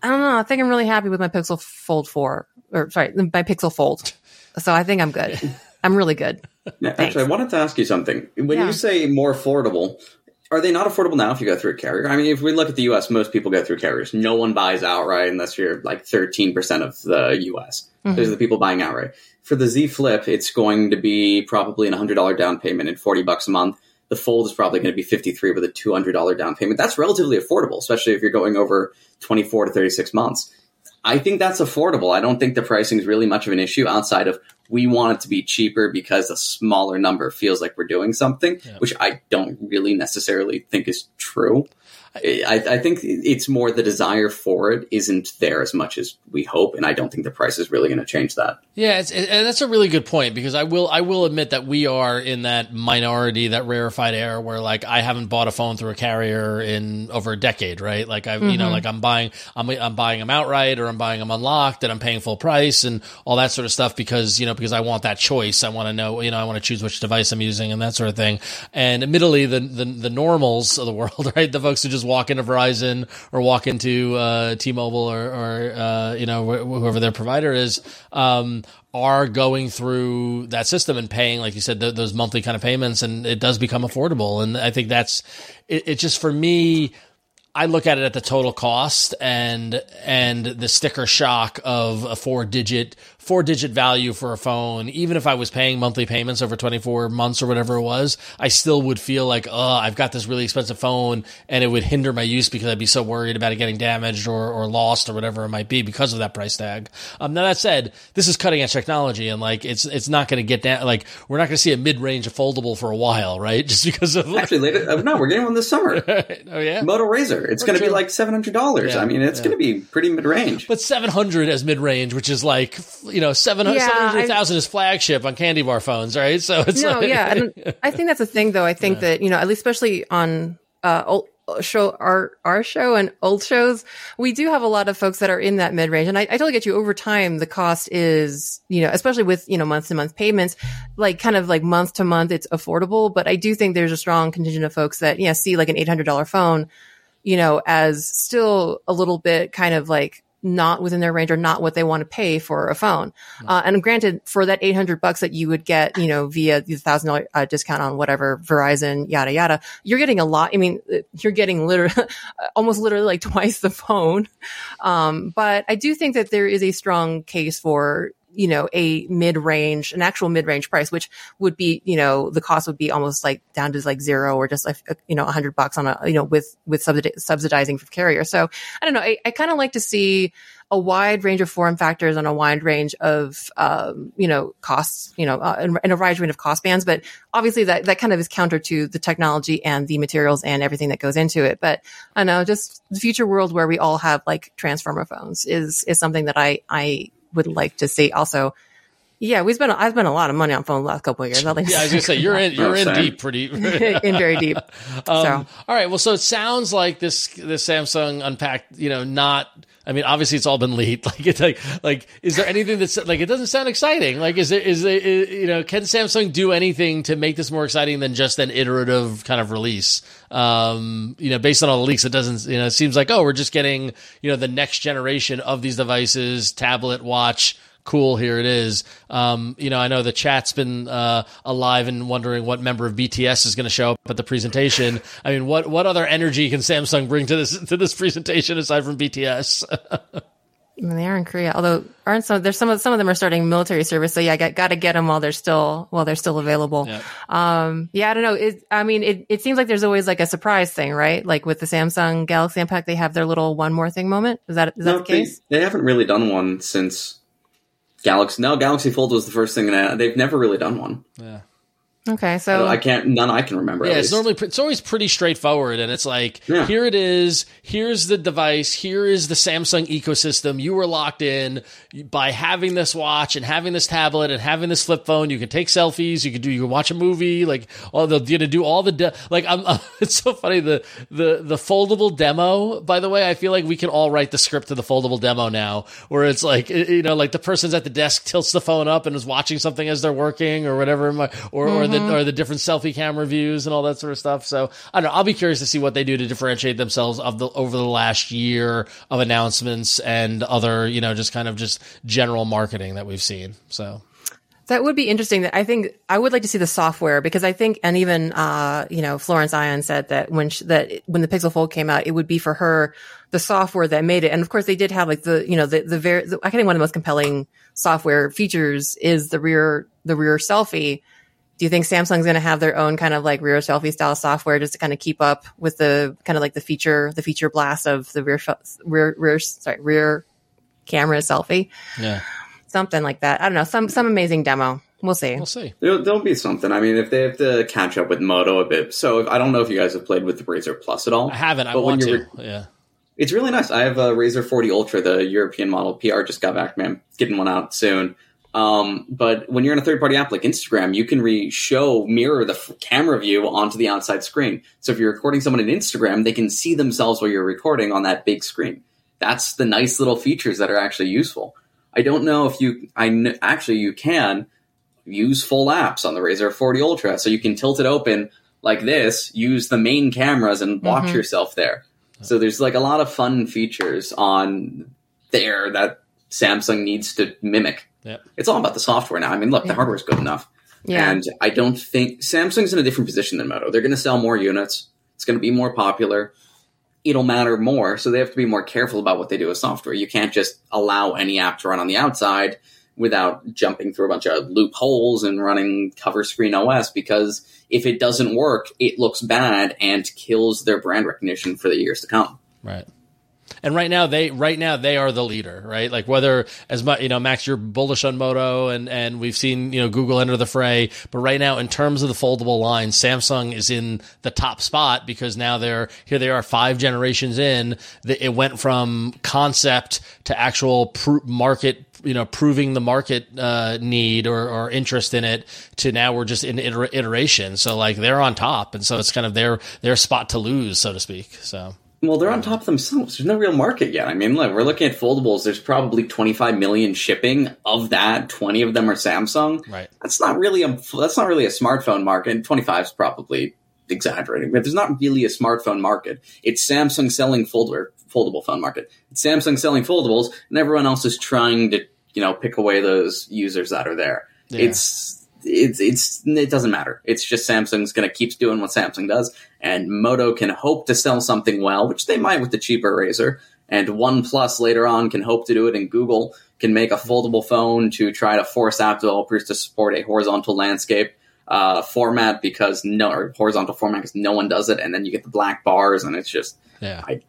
i don't know i think i'm really happy with my pixel fold 4 or sorry my pixel fold so i think i'm good I'm really good. Yeah, actually, I wanted to ask you something. When Yeah. you say more affordable, are they not affordable now if you go through a carrier? I mean, if we look at the U.S., most people go through carriers. No one buys outright unless you're like 13% of the U.S. Mm-hmm. Those are the people buying outright. For the Z Flip, it's going to be probably an $100 down payment and 40 bucks a month. The Fold is probably going to be 53 with a $200 down payment. That's relatively affordable, especially if you're going over 24 to 36 months. I think that's affordable. I don't think the pricing is really much of an issue outside of we want it to be cheaper because a smaller number feels like we're doing something, which I don't really necessarily think is true. I, I think it's more the desire for it isn't there as much as we hope, and I don't think the price is really going to change that. Yeah, it's, and that's a really good point because I will I will admit that we are in that minority, that rarefied air where like I haven't bought a phone through a carrier in over a decade, right? Like I've you know mm-hmm. like I'm buying I'm I'm buying them outright or I'm buying them unlocked and I'm paying full price and all that sort of stuff because you know because I want that choice. I want to know you know I want to choose which device I'm using and that sort of thing. And admittedly, the the, the normals of the (laughs) world, right? The folks who just walk into Verizon or walk into uh, T-Mobile or, or uh, you know wh- whoever their provider is. Um, are going through that system and paying, like you said, th- those monthly kind of payments, and it does become affordable. And I think that's it. it just for me, I look at it at the total cost and and the sticker shock of a four digit four digit value for a phone. Even if I was paying monthly payments over twenty four months or whatever it was, I still would feel like, oh, I've got this really expensive phone, and it would hinder my use because I'd be so worried about it getting damaged or or lost or whatever it might be because of that price tag. Um, now that said, this is cutting edge technology, and like it's it's not going to get down. Like we're not going to see a mid range foldable for a while, right? (laughs) Just because of like, Actually, later, uh, no, we're getting one this summer. (laughs) oh yeah. Moto Razr. It's going to be like seven hundred dollars. Yeah, I mean, it's yeah. going to be pretty mid range. But 700 as mid range, which is like, you know, 700 Yeah, 700,000 is flagship on candy bar phones, right? So it's no, like, yeah, and (laughs) I think that's the thing, though. I think that you know, at least especially on uh, old show our our show and old shows, we do have a lot of folks that are in that mid range, and I, I totally get you. Over time, the cost is you know, especially with you know month to month payments, like kind of like month to month, it's affordable. But I do think there's a strong contingent of folks that yeah see like an eight hundred dollar phone, you know, as still a little bit kind of like not within their range or not what they want to pay for a phone. Uh, and granted, for that 800 bucks that you would get, you know, via the thousand dollar uh, discount on whatever Verizon, yada, yada, you're getting a lot. I mean, uh, you're getting literally, (laughs) almost literally like twice the phone. Um, but I do think that there is a strong case for, you know, a mid range, an actual mid range price, which would be, you know, the cost would be almost like down to like zero or just like, you know, a hundred bucks on a, you know, with, with subsidi- subsidizing for carrier. So I don't know. I, I kind of like to see a wide range of form factors and a wide range of, um, you know, costs, you know, uh, and, and a wide range of cost bands. But obviously that, that kind of is counter to the technology and the materials and everything that goes into it. But I know, just the future world where we all have like transformer phones is, is something that I, I would like to see. Also, yeah, we spent, I've spent a lot of money on phone the last couple of years. Nothing Yeah, I was gonna say you're in you're Oh, in same. deep pretty. (laughs) (laughs) in very deep. Um, so All right. Well, so it sounds like this this Samsung unpacked. You know, not. I mean, obviously it's all been leaked. (laughs) Like it's like like is there anything that's like it doesn't sound exciting? Like is there is there is, you know can Samsung do anything to make this more exciting than just an iterative kind of release? Um, you know, based on all the leaks, it doesn't. You know, it seems like oh, we're just getting you know the next generation of these devices, tablet, watch cool here it is um, you know i know the chat's been uh, alive and wondering what member of bts is going to show up at the presentation i mean what what other energy can samsung bring to this to this presentation aside from bts I mean, they are in Korea, although aren't some, there's some of, some of them are starting military service. So yeah, I got, got to get them while they're still, while they're still available. Yeah. Um, yeah, I don't know. It, I mean, it, it seems like there's always like a surprise thing, right? Like with the Samsung Galaxy Unpacked, they have their little one more thing moment. Is that, is that the case? They, they haven't really done one since Galaxy. No, Galaxy Fold was the first thing, uh, they've never really done one. Okay. So I can't. None I can remember. Yeah, it's normally it's always pretty straightforward, and it's like Yeah. here it is, here's the device, here is the Samsung ecosystem. You were locked in by having this watch and having this tablet and having this flip phone. You can take selfies, you can do, you can watch a movie, like all the you to do all the de- like. I'm, (laughs) it's so funny the the the foldable demo. By the way, I feel like we can all write the script to the foldable demo now, where it's like you know, like the person's at the desk tilts the phone up and is watching something as they're working or whatever, or or mm-hmm. the or the different selfie camera views and all that sort of stuff. So I don't know. I'll be curious to see what they do to differentiate themselves of the over the last year of announcements and other, you know, just kind of just general marketing that we've seen. So That would be interesting. That I think I would like to see the software because I think, and even uh, you know, Florence Ion said that when she, that when the Pixel Fold came out, it would be for her the software that made it. And of course, they did have like the you know the the very the, I think one of the most compelling software features is the rear the rear selfie. Do you think Samsung's going to have their own kind of like rear selfie style software just to kind of keep up with the kind of like the feature the feature blast of the rear rear rear sorry rear camera selfie? Yeah. Something like that. I don't know. Some some amazing demo. We'll see. We'll see. There'll, there'll be something. I mean, if they have to catch up with Moto a bit. So if, I don't know if you guys have played with the Razr Plus at all. I haven't. I but when want to. you're- yeah. It's really nice. I have a Razr 40 Ultra, the European model. PR just got back, man. Getting one out soon. Um, but when you're in a third party app like Instagram, you can re show mirror the f- camera view onto the outside screen. So if you're recording someone in Instagram, they can see themselves while you're recording on that big screen. That's the nice little features that are actually useful. I don't know if you, I kn- actually you can use full apps on the Razr 40 Ultra, so you can tilt it open like this, use the main cameras, and watch yourself there. So there's like a lot of fun features on there that Samsung needs to mimic. Yep. It's all about the software now. I mean, look, the hardware is good enough. Yeah. And I don't think Samsung's in a different position than Moto. They're going to sell more units. It's going to be more popular. It'll matter more. So they have to be more careful about what they do with software. You can't just allow any app to run on the outside without jumping through a bunch of loopholes and running cover screen OS because if it doesn't work, it looks bad and kills their brand recognition for the years to come. Right. And right now they right now they are the leader, right? Like whether as much you know, Max, you're bullish on Moto, and and we've seen you know Google enter the fray, but right now in terms of the foldable line, Samsung is in the top spot because now they're here. They are five generations in. It went from concept to actual pr- market you know proving the market uh, need or, or interest in it to now we're just in iter- iteration so like they're on top and so it's kind of their their spot to lose so to speak so Well, they're on top of themselves. There's no real market yet. I mean, look, we're looking at foldables. There's probably 25 million shipping. Of that, 20 of them are Samsung. Right. That's not really a that's not really a smartphone market. And 25 is probably exaggerating, but there's not really a smartphone market. It's Samsung selling folder foldable phone market. It's Samsung selling foldables, and everyone else is trying to you know pick away those users that are there. Yeah. It's it's it's it doesn't matter. It's just Samsung's going to keep doing what Samsung does, and Moto can hope to sell something well, which they might with the cheaper Razr, and OnePlus later on can hope to do it, and Google can make a foldable phone to try to force app developers to support a horizontal landscape uh, format because no or horizontal format because no one does it, and then you get the black bars, and it's just yeah I,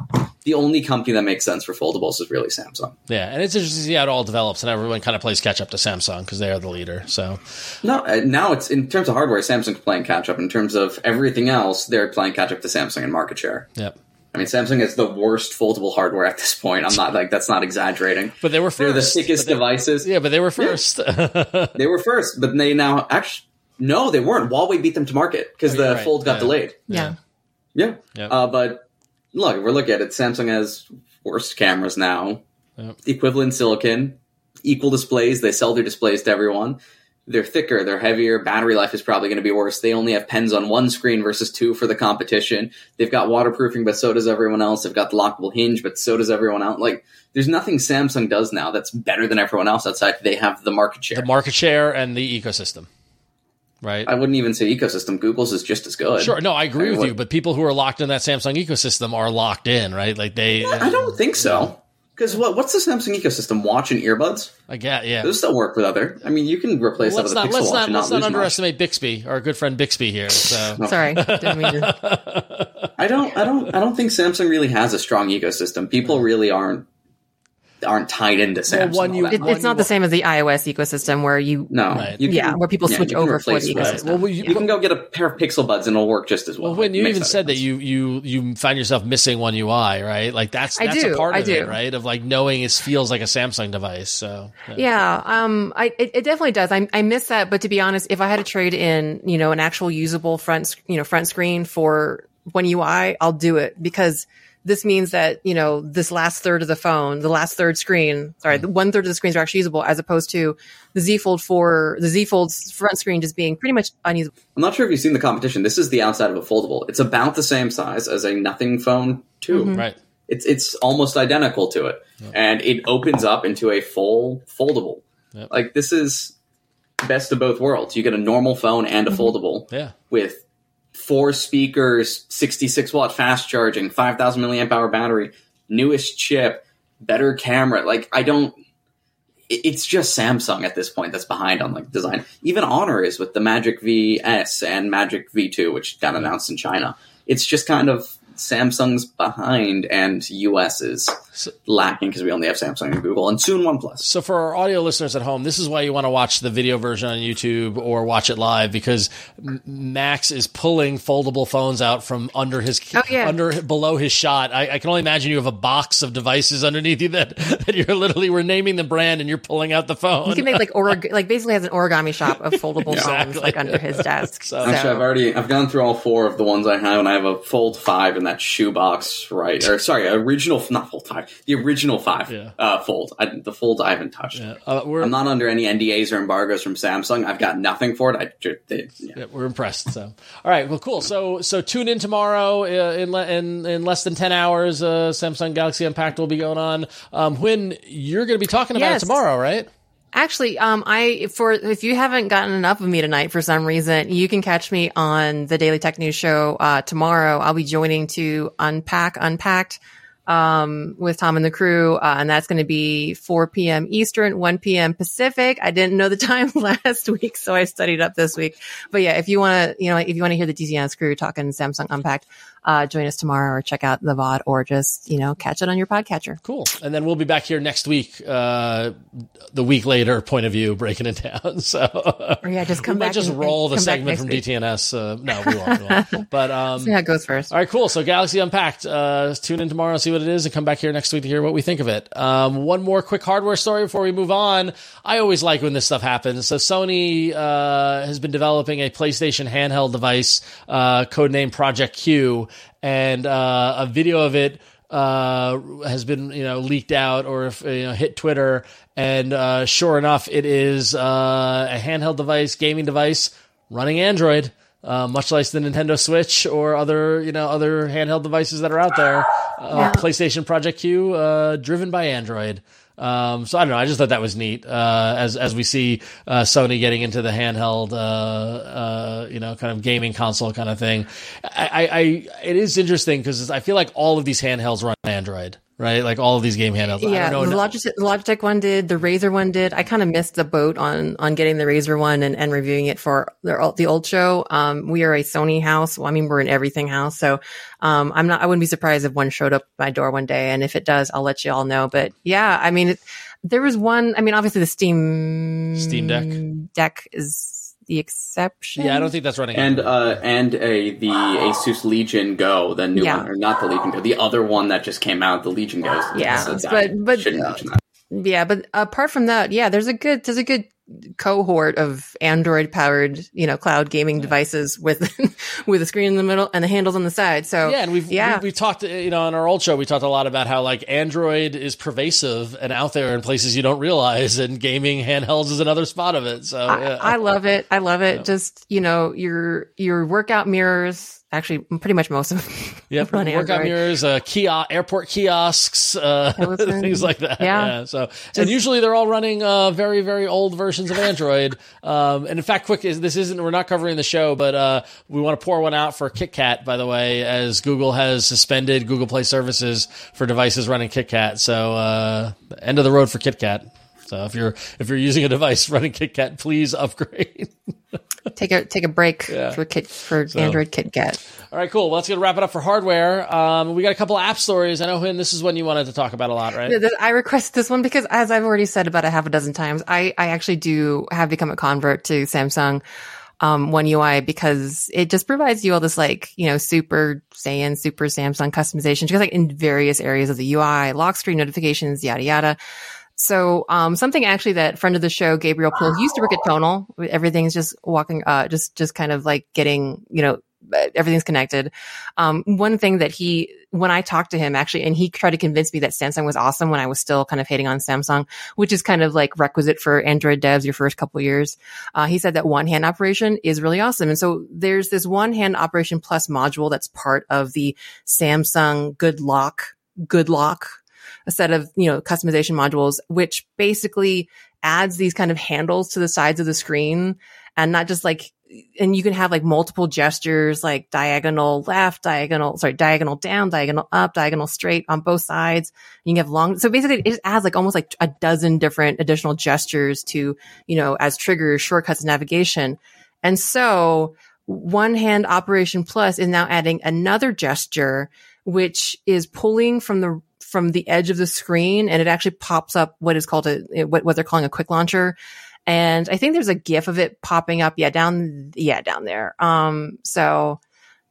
the only company that makes sense for foldables is really Samsung. yeah and it's interesting to see how it all develops and everyone kind of plays catch up to samsung because they are the leader so No, uh, now it's in terms of hardware, Samsung's playing catch up. In terms of everything else, they're playing catch up to Samsung in market share. yep I mean, Samsung is the worst foldable hardware at this point. I'm not like that's not exaggerating. but they were 1st They're the sickest devices. yeah but they were first (laughs) They were first, but they now actually no, they weren't. Huawei beat them to market because Oh, the right. fold got Yeah. delayed. Yeah. Yeah, Yep. uh, but look, if we're looking at it. Samsung has worst cameras now, Yep. equivalent silicon, equal displays. They sell their displays to everyone. They're thicker, they're heavier. Battery life is probably going to be worse. They only have pens on one screen versus two for the competition. They've got waterproofing, but so does everyone else. They've got the lockable hinge, but so does everyone else. Like, there's nothing Samsung does now that's better than everyone else outside. They have the market share. the market share and the ecosystem right I wouldn't even say ecosystem. Google's is just as good. Sure, no, I agree mean, with what- you. But people who are locked in that Samsung ecosystem are locked in, right? Like they, I don't think so. Because what, what's the Samsung ecosystem? Watch and earbuds? I get, yeah. Those still work with other. I mean, you can replace let's that not with a Pixel let's Watch not and let's not, not lose much. underestimate Bixby, our good friend Bixby here. So (laughs) Sorry. Didn't mean to. (laughs) I don't. I don't. I don't think Samsung really has a strong ecosystem. People mm. really aren't aren't tied into Samsung. one you- It, it's not the same as the iOS ecosystem where you, no, Right. you yeah, where people yeah, switch you can over for replace the ecosystem. Well, well, you- You can go get a pair of Pixel Buds and it'll work just as well. Well, when you even said that you you you find yourself missing One UI, right? Like that's I that's a do, part I of it, right? Of like knowing it feels like a Samsung device. So yeah. Yeah, um, I it, it definitely does. I, I miss that, but to be honest, if I had to trade in, you know, an actual usable front, you know, front screen for One UI, I'll do it because this means that you know this last third of the phone, the last third screen, sorry, the one third of the screens are actually usable, as opposed to the Z Fold for the Z Fold's front screen just being pretty much unusable. I'm not sure if you've seen the competition. This is the outside of a foldable. It's about the same size as a Nothing Phone 2. Mm-hmm. right. It's it's almost identical to it, and it opens up into a full foldable. Yep. Like this is best of both worlds. You get a normal phone and a foldable Yeah. with four speakers, 66 watt fast charging, 5000 milliamp hour battery, newest chip, better camera. Like I don't it's just Samsung at this point that's behind on like design. Even Honor is with the Magic VS and Magic V2 which got announced in China. It's just kind of Samsung's behind and US is lacking because we only have Samsung and Google and soon OnePlus. So for our audio listeners at home, this is why you want to watch the video version on YouTube or watch it live because Max is pulling foldable phones out from under his Oh, yeah. under below his shot. I, I can only imagine you have a box of devices underneath you that, (laughs) that you're literally we're naming the brand and you're pulling out the phone. You can make like orig- (laughs) like basically has an origami shop of foldable Exactly. phones like under his desk. (laughs) So- So, Actually, I've already I've gone through all four of the ones I have, and I have a Fold Five in that shoebox, right? Or sorry, original not full time, the original five Yeah. uh, Fold. I, the Fold I haven't touched. Uh, we're, I'm not under any NDAs or embargoes from Samsung. I've got nothing for it. I they, yeah. Yeah, we're impressed. So, all right, well, cool. So, so tune in tomorrow uh, in le- in in less than ten hours. Uh, Samsung Galaxy Unpacked will be going on. Um, when you're going to be talking about Yes. it tomorrow, right? Actually, um, I for if you haven't gotten enough of me tonight for some reason, you can catch me on the Daily Tech News Show uh, tomorrow. I'll be joining to unpack Unpacked um, with Tom and the crew, uh, and that's going to be 4 p.m. Eastern, 1 p.m. Pacific. I didn't know the (laughs) time (laughs) last week, so I studied up this week. But yeah, if you want to, you know, if you want to hear the DTNS crew talking Samsung Unpacked, uh, join us tomorrow or check out the VOD or just you know catch it on your podcatcher. Cool. And then we'll be back here next week, uh, the week later point of view, breaking it down. (laughs) So, Or yeah, just come we might back just and- roll the segment from week. DTNS. Uh, no, we won't. We won't. But um, See how it goes first. All right, cool. So Galaxy Unpacked. Uh, tune in tomorrow, see what it is, and come back here next week to hear what we think of it. Um, one more quick hardware story before we move on. I always like when this stuff happens. So Sony uh, has been developing a PlayStation handheld device, uh, codenamed Project Q, and uh, a video of it uh, has been you know leaked out or if, you know hit Twitter, and uh, sure enough, it is uh, a handheld device, gaming device running Android. Uh, much like the Nintendo Switch or other, you know, other handheld devices that are out there, uh, PlayStation Project Q, uh, driven by Android. Um, so I don't know. I just thought that was neat. Uh, as as we see uh, Sony getting into the handheld, uh, uh, you know, kind of gaming console kind of thing. I, I, I it is interesting because I feel like all of these handhelds run Android, right? Like all of these game handhelds. Yeah, I don't the. Logitech, Logitech one did, the Razer one did. I kind of missed the boat on on getting the Razer one and, and reviewing it for the, the old show. Um, we are a Sony house. Well, I mean, we're an everything house, so um, I'm not. I wouldn't be surprised if one showed up my door one day, and if it does, I'll let you all know. But yeah, I mean, it, there was one. I mean, obviously the Steam Steam Deck? deck is the exception. Yeah, I don't think that's running. And uh, and a the Asus Legion Go, the new Yeah. one, or not the Legion Go, the other one that just came out, the Legion Go. Yeah, So but- but, shouldn't uh, mention that. Yeah, but apart from that, yeah, there's a good there's a good cohort of Android powered, you know, cloud gaming devices with (laughs) with a screen in the middle and the handles on the side. So Yeah, and we've yeah. we, we talked, you know, on our old show, we talked a lot about how like Android is pervasive and out there in places you don't realize, and gaming handhelds is another spot of it. So yeah. I, I love it. I love it. Just you know, your your workout mirrors. Actually, pretty much most of them (laughs) Yeah, workout Android. mirrors, uh, kiosk, airport kiosks, uh, (laughs) things like that. yeah. So, and usually they're all running uh, very, very old versions of Android. (laughs) Um, and in fact, quick, is- this isn't we're not covering the show, but uh, we want to pour one out for KitKat, by the way, as Google has suspended Google Play services for devices running KitKat. So, uh, end of the road for KitKat. So if you're if you're using a device running KitKat, please upgrade. Take a take a break for kit for Android KitKat. All right, cool. Well, let's get wrap it up for hardware. Um, we got a couple app stories. I know, Huyen, this is one you wanted to talk about a lot, right? Yeah, I request this one because, as I've already said about a half a dozen times, I, I actually do have become a convert to Samsung um, One UI because it just provides you all this like you know super Saiyan, super Samsung customization, just like in various areas of the UI, lock screen notifications, yada yada. So, um, something actually that friend of the show, Gabriel Poole, used to work at Tonal. Everything's just walking, uh, just, just kind of like getting, you know, everything's connected. Um, one thing that he, when I talked to him actually, and he tried to convince me that Samsung was awesome when I was still kind of hating on Samsung, which is kind of like requisite for Android devs your first couple years. Uh, he said that one hand operation is really awesome. And so there's this one hand operation plus module that's part of the Samsung Good Lock, Good Lock a set of you know customization modules which basically adds these kind of handles to the sides of the screen. And not just like and you can have like multiple gestures like diagonal left diagonal sorry diagonal down diagonal up diagonal straight on both sides. You can have long so basically it adds like almost like a dozen different additional gestures to you know as triggers shortcuts navigation. And so one hand operation plus is now adding another gesture which is pulling from the from the edge of the screen and it actually pops up what is called a what, what they're calling a quick launcher and I think there's a gif of it popping up. Yeah, down, yeah, down there. Um, so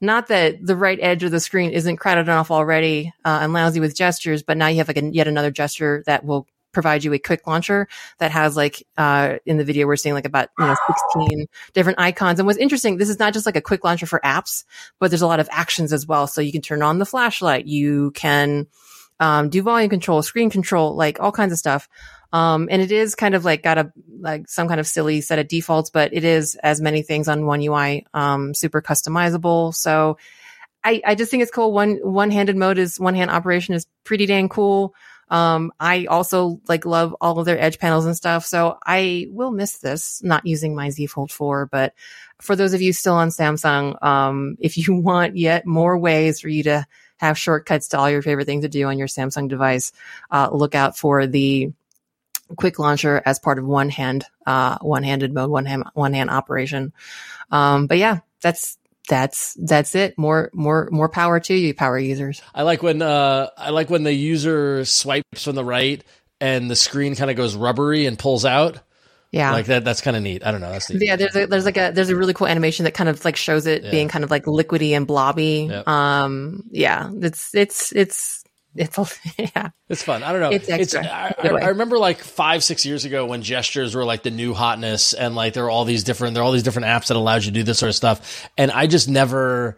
not that the right edge of the screen isn't crowded enough already uh, and lousy with gestures, but now you have like a, yet another gesture that will provide you a quick launcher that has like uh, in the video we're seeing like about you know 16 different icons and what's interesting this is not just like a quick launcher for apps but there's a lot of actions as well so you can turn on the flashlight you can um, do volume control screen control like all kinds of stuff um, and it is kind of like got a, like some kind of silly set of defaults, but it is as many things on one UI, um, super customizable. So I, I just think it's cool. One, one handed mode is one hand operation is pretty dang cool. Um, I also like love all of their edge panels and stuff. So I will miss this not using my Z Fold 4, but for those of you still on Samsung, um, if you (laughs) want yet more ways for you to have shortcuts to all your favorite things to do on your Samsung device, uh, look out for the quick launcher as part of one hand, uh, one handed mode, one hand, one hand operation. Um, but yeah, that's, that's that's it. More more more power to you, power users. I like when uh I like when the user swipes from the right and the screen kind of goes rubbery and pulls out. Yeah, like that. That's kind of neat. I don't know. That's neat. Yeah, there's a, there's like a there's a really cool animation that kind of like shows it Yeah. being kind of like liquidy and blobby. Yep. Um, yeah, it's it's it's it's (laughs) yeah. It's fun. I don't know. It's extra. I, I. I remember like five, six years ago when gestures were like the new hotness, and like there were all these different, there are all these different apps that allowed you to do this sort of stuff, and I just never.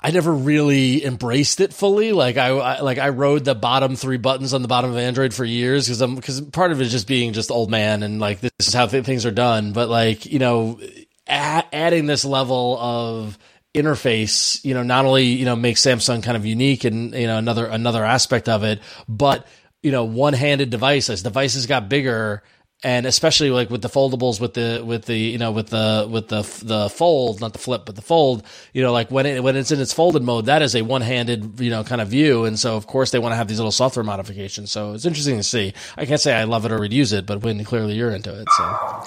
I never really embraced it fully. Like I, I like I rode the bottom three buttons on the bottom of Android for years because I'm because part of it is just being just old man and like this is how th- things are done. But like you know, a- adding this level of interface, you know, not only you know makes Samsung kind of unique and you know another another aspect of it, but you know one handed device as devices got bigger and especially like with the foldables with the with the you know with the with the the fold not the flip but the fold you know like when it when it's in its folded mode that is a one-handed you know kind of view and so of course they want to have these little software modifications so it's interesting to see i can't say i love it or would use it but when clearly you're into it so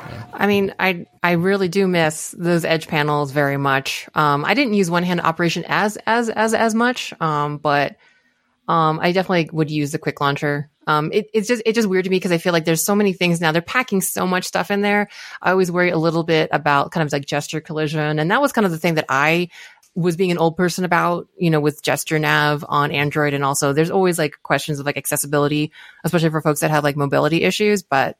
I mean, I I really do miss those edge panels very much. Um, I didn't use one hand operation as as as as much, um, but um, I definitely would use the quick launcher. Um, it, it's just it's just weird to me because I feel like there's so many things now. They're packing so much stuff in there. I always worry a little bit about kind of like gesture collision, and that was kind of the thing that I was being an old person about, you know, with gesture nav on Android, and also there's always like questions of like accessibility, especially for folks that have like mobility issues, but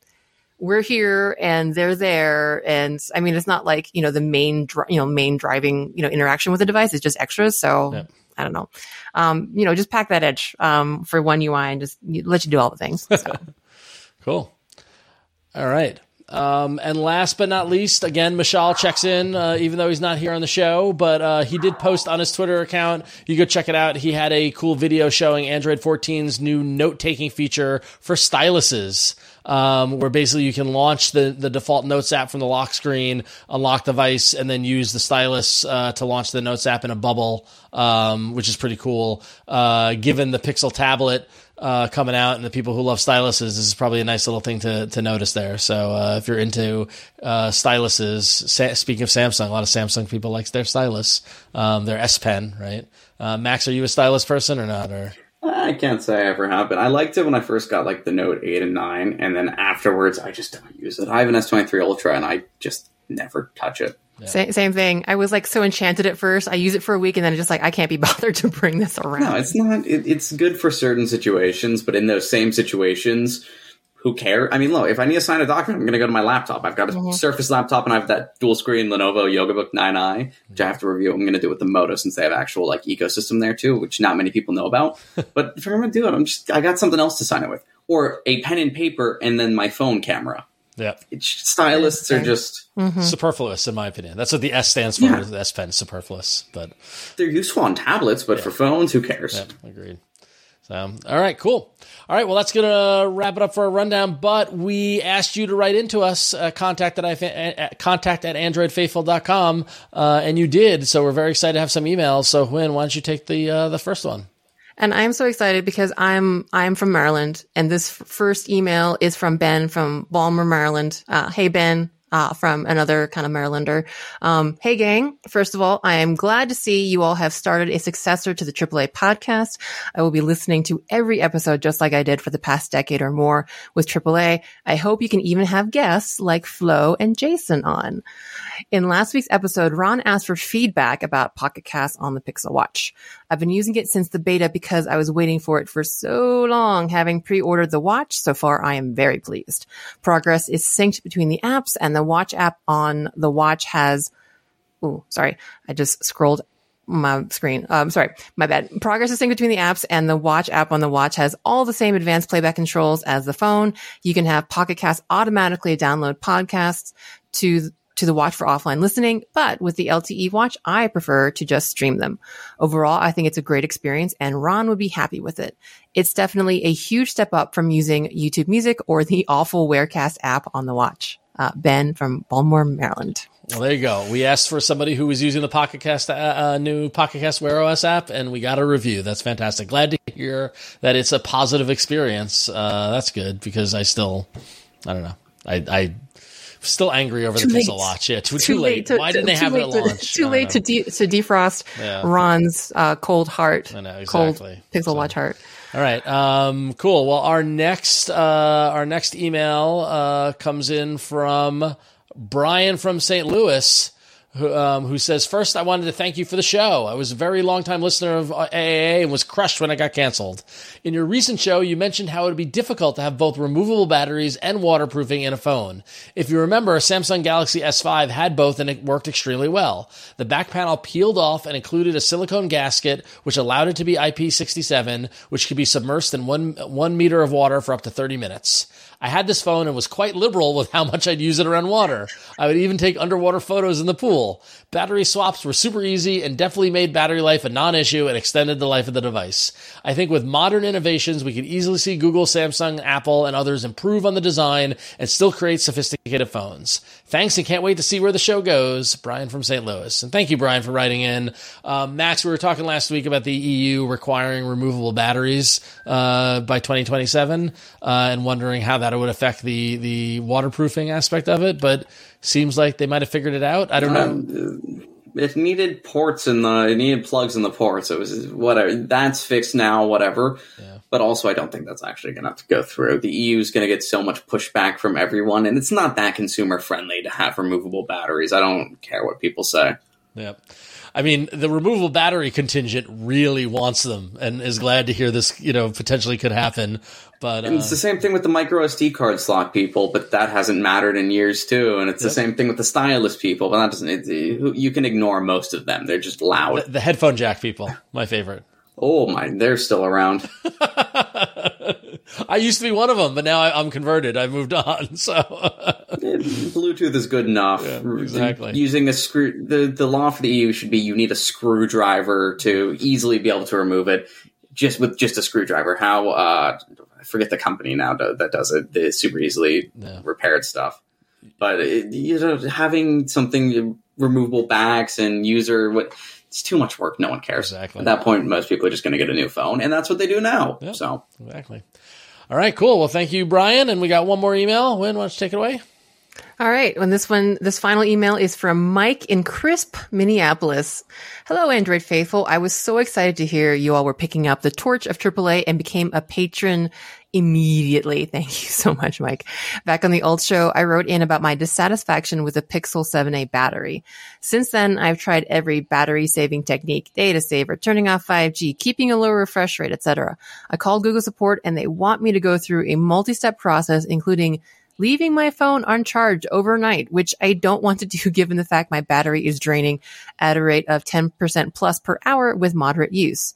we're here and they're there. And I mean, it's not like, you know, the main, you know, main driving, you know, interaction with the device is just extras. So Yeah. I don't know. Um, you know, just pack that edge, um, for one UI and just let you do all the things. So. (laughs) Cool. All right. Um, and last but not least, again, Mishaal checks in, uh, even though he's not here on the show, but uh, he did post on his Twitter account. You go check it out. He had a cool video showing Android 14's new note taking feature for styluses. Um, where basically you can launch the, the default Notes app from the lock screen, unlock the device, and then use the stylus uh, to launch the Notes app in a bubble, um, which is pretty cool. Uh, given the Pixel tablet uh, coming out and the people who love styluses, this is probably a nice little thing to, to notice there. So uh, if you're into uh, styluses, sa- speaking of Samsung, a lot of Samsung people like their stylus, um, their S Pen, right? Uh, Max, are you a stylus person or not? Or I can't say I ever have been. I liked it when I first got like the Note 8 and 9, and then afterwards I just don't use it. I have an S23 Ultra and I just never touch it. Same, same thing. I was like so enchanted at first. I use it for a week and then it's just like, I can't be (laughs) bothered to bring this around. No, it's not. It, it's good for certain situations, but in those same situations, who care? I mean, look, if I need to sign a document, I'm going to go to my laptop. I've got a mm-hmm. Surface laptop and I have that dual screen Lenovo YogaBook 9i, which I have to review. I'm going to do with the Moto since they have actual like ecosystem there too, which not many people know about. (laughs) but if I'm going to do it, I'm just I got something else to sign it with, or a pen and paper, and then my phone camera. yeah, It's, stylists are just mm-hmm. superfluous in my opinion. That's what the S stands for. Yeah. The S Pen, superfluous. But they're useful on tablets, but for phones, who cares? agreed. So, all right, cool. All right, well, that's going to wrap it up for a rundown. But we asked you to write into us, uh, contact at, contact at androidfaithful.com, uh, and you did. So we're very excited to have some emails. So, Huyen, why don't you take the uh, the first one? And I'm so excited because I'm I'm from Maryland, and this f- first email is from Ben from Balmer, Maryland. Uh, hey Ben, uh, from another kind of Marylander. Um, hey gang, first of all, I am glad to see you all have started a successor to the AAA podcast. I will be listening to every episode just like I did for the past decade or more with AAA. I hope you can even have guests like Flo and Jason on. In last week's episode, Ron asked for feedback about Pocket Cast on the Pixel Watch. I've been using it since the beta because I was waiting for it for so long, having pre-ordered the watch. So far, I am very pleased. Progress is synced between the apps and the watch app on the watch has, oh, sorry. I just scrolled my screen. Um, sorry, my bad. Progress is synced between the apps and the watch app on the watch has all the same advanced playback controls as the phone. You can have Pocket Cast automatically download podcasts to to the watch for offline listening, but with the LTE watch, I prefer to just stream them. Overall, I think it's a great experience and Ron would be happy with it. It's definitely a huge step up from using YouTube Music or the (laughs) awful Wearcast app on the watch. Uh, ben from Baltimore, Maryland. Well, there you go. We asked for somebody who was using the Pocket Cast, uh, uh, new Pocket Cast Wear OS app, and we got a review. That's fantastic. Glad to hear that it's a positive experience. Uh, that's good because I still, I don't know. I, I still angry over too the late. Pixel Watch. Yeah, too, too, too late. To, Why didn't they have it at launch? Too late to, de- to defrost yeah. Ron's uh, cold heart. I know, exactly. Cold Pixel so. Watch heart. All right. Um, cool. Well, our next uh, our next email uh, comes in from Brian from St. Louis who, um, who says, First, I wanted to thank you for the show. I was a very long time listener of AAA and was crushed when I got canceled. In your recent show, you mentioned how it would be difficult to have both removable batteries and waterproofing in a phone. If you remember, Samsung Galaxy S5 had both and it worked extremely well. The back panel peeled off and included a silicone gasket, which allowed it to be IP67, which could be submersed in one, one meter of water for up to 30 minutes. I had this phone and was quite liberal with how much I'd use it around water. I would even take underwater photos in the pool. Battery swaps were super easy and definitely made battery life a non-issue and extended the life of the device. I think with modern innovations, we could easily see Google, Samsung, Apple, and others improve on the design and still create sophisticated phones. Thanks and can't wait to see where the show goes. Brian from St. Louis. And thank you, Brian, for writing in. Um, Max, we were talking last week about the EU requiring removable batteries uh, by 2027 uh, and wondering how that would affect the, the waterproofing aspect of it. But seems like they might have figured it out. I don't know. Um, it needed ports in the it needed plugs in the ports. It was whatever. That's fixed now. Whatever. Yeah. But also, I don't think that's actually going to have to go through. The EU is going to get so much pushback from everyone, and it's not that consumer friendly to have removable batteries. I don't care what people say. Yeah. I mean, the removable battery contingent really wants them and is glad to hear this, you know, potentially could happen. But uh, it's the same thing with the micro SD card slot people, but that hasn't mattered in years too. And it's yep. the same thing with the stylus people, but that doesn't. It, you can ignore most of them; they're just loud. The, the headphone jack people, my favorite. Oh my, they're still around. (laughs) I used to be one of them, but now I, am converted. I moved on. (laughs) So Bluetooth is good enough. Yeah, exactly. Using a screw, the the law for the EU should be you need a screwdriver to easily be able to remove it. Just with just a screwdriver. How uh, I forget the company now that does it. The super easily repaired stuff. But it, you know, having something uh, removable backs and user what it's too much work. No one cares. Exactly. At that point, most people are just going to get a new phone, and that's what they do now. Yep, so exactly. All right, cool. Well, thank you, Brian. And we got one more email. Huyen, why don't you take it away? All right. And this one, this final email is from Mike in Crisp, Minneapolis. Hello, Android faithful. I was so excited to hear you all were picking up the torch of AAA and became a patron immediately. Thank you so much, Mike. Back on the old show, I wrote in about my dissatisfaction with the Pixel 7a battery. Since then, I've tried every battery saving technique, data saver, turning off 5G, keeping a low refresh rate, etc. I called Google support and they want me to go through a multi-step process, including leaving my phone uncharged overnight, which I don't want to do (laughs) given the fact my battery is draining at a rate of 10% plus per hour with moderate use.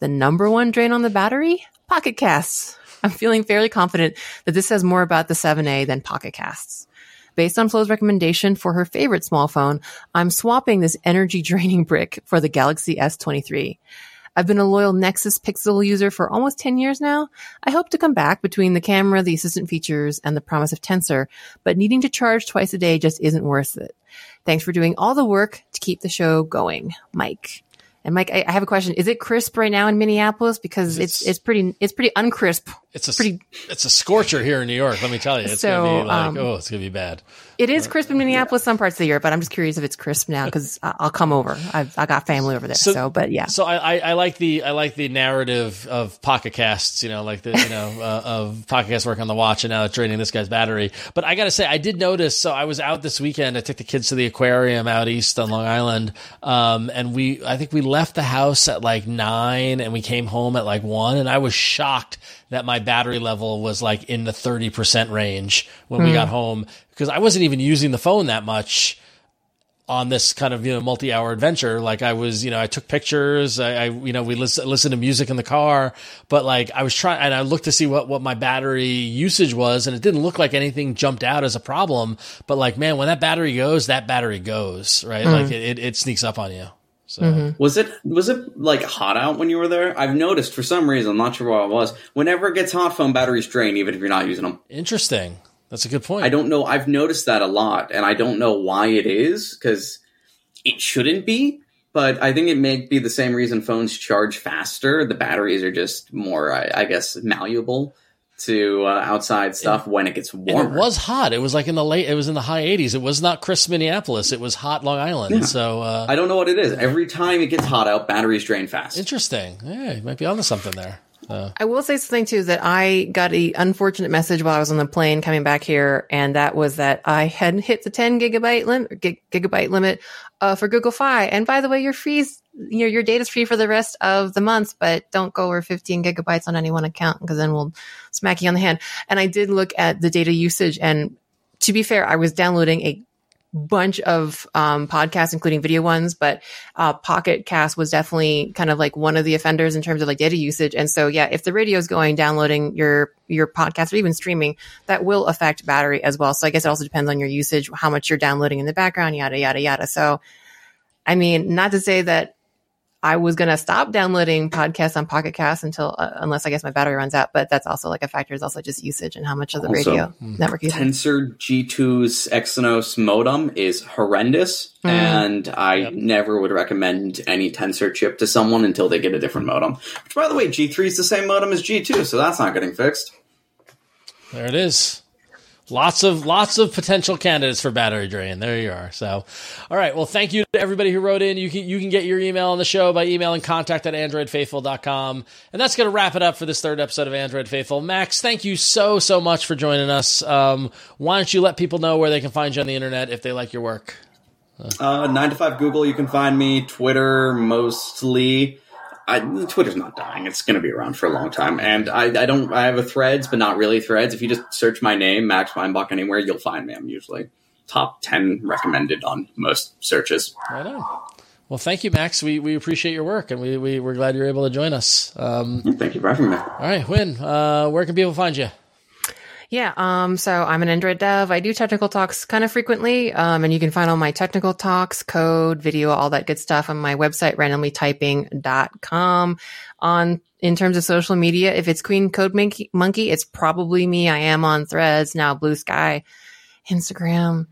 The number one drain on the battery? Pocket casts. (laughs) I'm feeling fairly confident that this says more about the 7A than Pocket Casts. Based on Flo's recommendation for her favorite small phone, I'm swapping this energy (laughs) draining brick for the Galaxy S23. I've been a loyal Nexus Pixel user for almost 10 years now. I hope to come back between the camera, the assistant features, and the promise of Tensor, but needing to charge twice a day just isn't worth it. Thanks for doing all the work to keep the show going, Mike. And Mike, I, I have a question. Is it crisp right now in Minneapolis? Because it's It's- it's pretty it's pretty uncrisp. It's a pretty. it's a scorcher here in New York. Let me tell you, it's So, gonna be like um, oh, it's gonna be bad. It is crisp in Minneapolis some parts of the year, but I'm just curious if it's crisp now because I'll come over. I've I got family over there, So- so, but yeah. So I, I, I like the I like the narrative of Pocket Casts, you know, like the you know (laughs) uh, of Pocket Casts working on the watch and now it's draining this guy's battery. But I got to say, I did notice. So I was out this weekend. I took the kids to the aquarium out east on Long Island, um, and we I think we left the house at like nine and we came home at like one, and I was shocked that my battery level was like in the thirty percent range when we hmm. got home. Because I wasn't even using the phone that much on this kind of you know multi-hour adventure. Like i was you know i took pictures. I, I you know we listen, listened to music in the car. But like i was trying and i looked to see what what my battery usage was and it didn't look like anything jumped out as a problem. But like man when that battery goes that battery goes right? Hmm. Like it, it, it sneaks up on you so mm-hmm. Was it was it like hot out when you were there? I've noticed for some reason, I'm not sure what it was. Whenever it gets hot, phone batteries drain, even if you're not using them. interesting that's a good point I don't know. I've noticed that a lot, and I don't know why it is because it shouldn't be. But I think it may be the same reason phones charge faster. The batteries are just more, I, I guess, malleable to uh, outside stuff when it gets and warmer. it was hot. It was like in the late it was in the high 80s it was not crisp minneapolis. It was hot long island. So uh I don't know what it is. Every time it gets hot out, batteries drain fast. interesting. Yeah you might be onto something there so. I will say something too that I got a unfortunate message while I was on the plane coming back here, and that was that I hadn't hit the 10 gigabyte limit, gig, gigabyte limit uh, for Google Fi. And by the way, your fees, you your your data's free for the rest of the month, but don't go over 15 gigabytes on any one account because then we'll smack you on the hand. And I did look at the data usage, and to be fair, I was downloading a bunch of um, podcasts, including video ones, but uh, Pocket Cast was definitely kind of like one of the offenders in terms of like data usage. And so, yeah, if the radio is going, downloading your your podcast or even streaming, that will affect battery as well. So I guess it also depends on your usage, how much you're downloading in the background, yada yada yada. So, I mean, not to say that I was going to stop downloading podcasts on Pocket Cast until, uh, unless I guess my battery runs out. But that's also like a factor is also just usage and how much of the Also, radio network usage. Tensor G2's Exynos modem is horrendous, Mm. and I never would recommend any Tensor chip to someone until they get a different modem. Which, by the way, G3 is the same modem as G2, so that's not getting fixed. There it is. Lots of lots of potential candidates for battery drain. There you are. So, all right. Well, thank you to everybody who wrote in. You can you can get your email on the show by emailing contact at androidfaithful.com. And that's going to wrap it up for this third episode of Android Faithful. Max, thank you so so much for joining us. Um, why don't you let people know where they can find you on the internet if they like your work? Uh, 9 to 5 Google, you can find me. Twitter, mostly. I, Twitter's not dying. It's going to be around for a long time. And I, I don't. I have a Threads, but not really Threads. If you just search my name, Max Weinbach, anywhere, you'll find me. I'm usually top 10 recommended on most searches. Right on. Well, thank you, Max. We we appreciate your work, and we, we we're glad you're able to join us. Um, Thank you for having me. all right, Huyen. Uh, where can people find you? Yeah. Um, so I'm an Android dev. I do technical talks kind of frequently. Um, and you can find all my technical talks, code, video, all that good stuff on my website, randomlytyping.com. On, in terms of social media, if it's Queen Code Monkey, it's probably me. I am on threads now, Blue Sky, Instagram.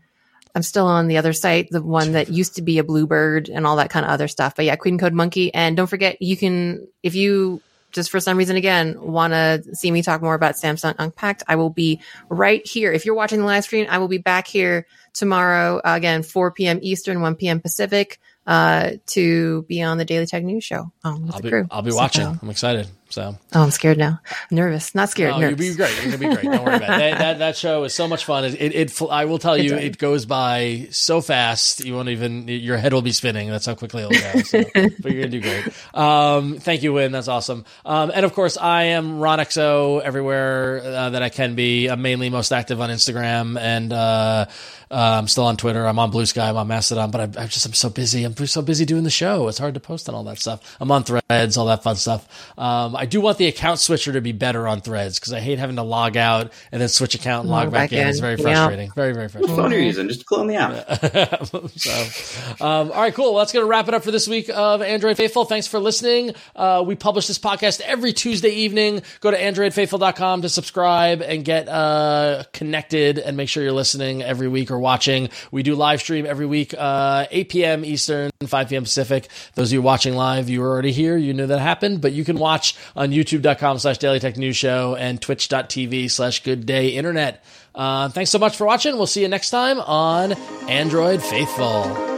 I'm still on the other site, the one that used to be a Bluebird and all that kind of other stuff. But yeah, Queen Code Monkey. And don't forget, you can, if you just for some reason again want to see me talk more about Samsung Unpacked, I will be right here. If you're watching the live stream, I will be back here tomorrow uh, again, 4 p.m. Eastern, 1 p.m. Pacific, uh, to be on the Daily Tech News Show. Um, with I'll the be. I'll be So- watching. I'm excited. So. Oh, I'm scared now. Nervous, not scared. Oh, you'll be great. You're gonna be great. Don't worry about it. That, that, that show is so much fun. It, it, it I will tell you, It's- it goes by so fast. You won't even, your head will be spinning. That's how quickly it'll go. So, but you're gonna do great. Um, thank you, Huyen. That's awesome. Um, and of course, I am Ronxo everywhere uh, that I can be. I'm mainly most active on Instagram and, uh, uh, I'm still on Twitter. I'm on Blue Sky. I'm on Mastodon, but I, I just I'm so busy. I'm so busy doing the show. It's hard to post on all that stuff. I'm on Threads, all that fun stuff. Um, I I do want the account switcher to be better on Threads because I hate having to log out and then switch account and log, Log back, back in. It's in. very Yeah. frustrating. Very very Which frustrating. phone are you using? Just clone the app. (laughs) so, um, all right, cool. Well, that's going to wrap it up for this week of Android Faithful. Thanks for listening. Uh, we publish this podcast every Tuesday evening. Go to androidfaithful.com to subscribe and get uh, connected and make sure you're listening every week or watching. We do live stream every week, uh, 8 p.m. Eastern, 5 p.m. Pacific. Those of you watching live, you were already here. You knew that happened, but you can watch on youtube.com slash daily tech news show and twitch.tv slash good day internet. Uh, thanks so much for watching. We'll see you next time on Android Faithful.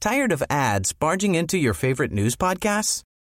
Tired of ads barging into your favorite news podcasts?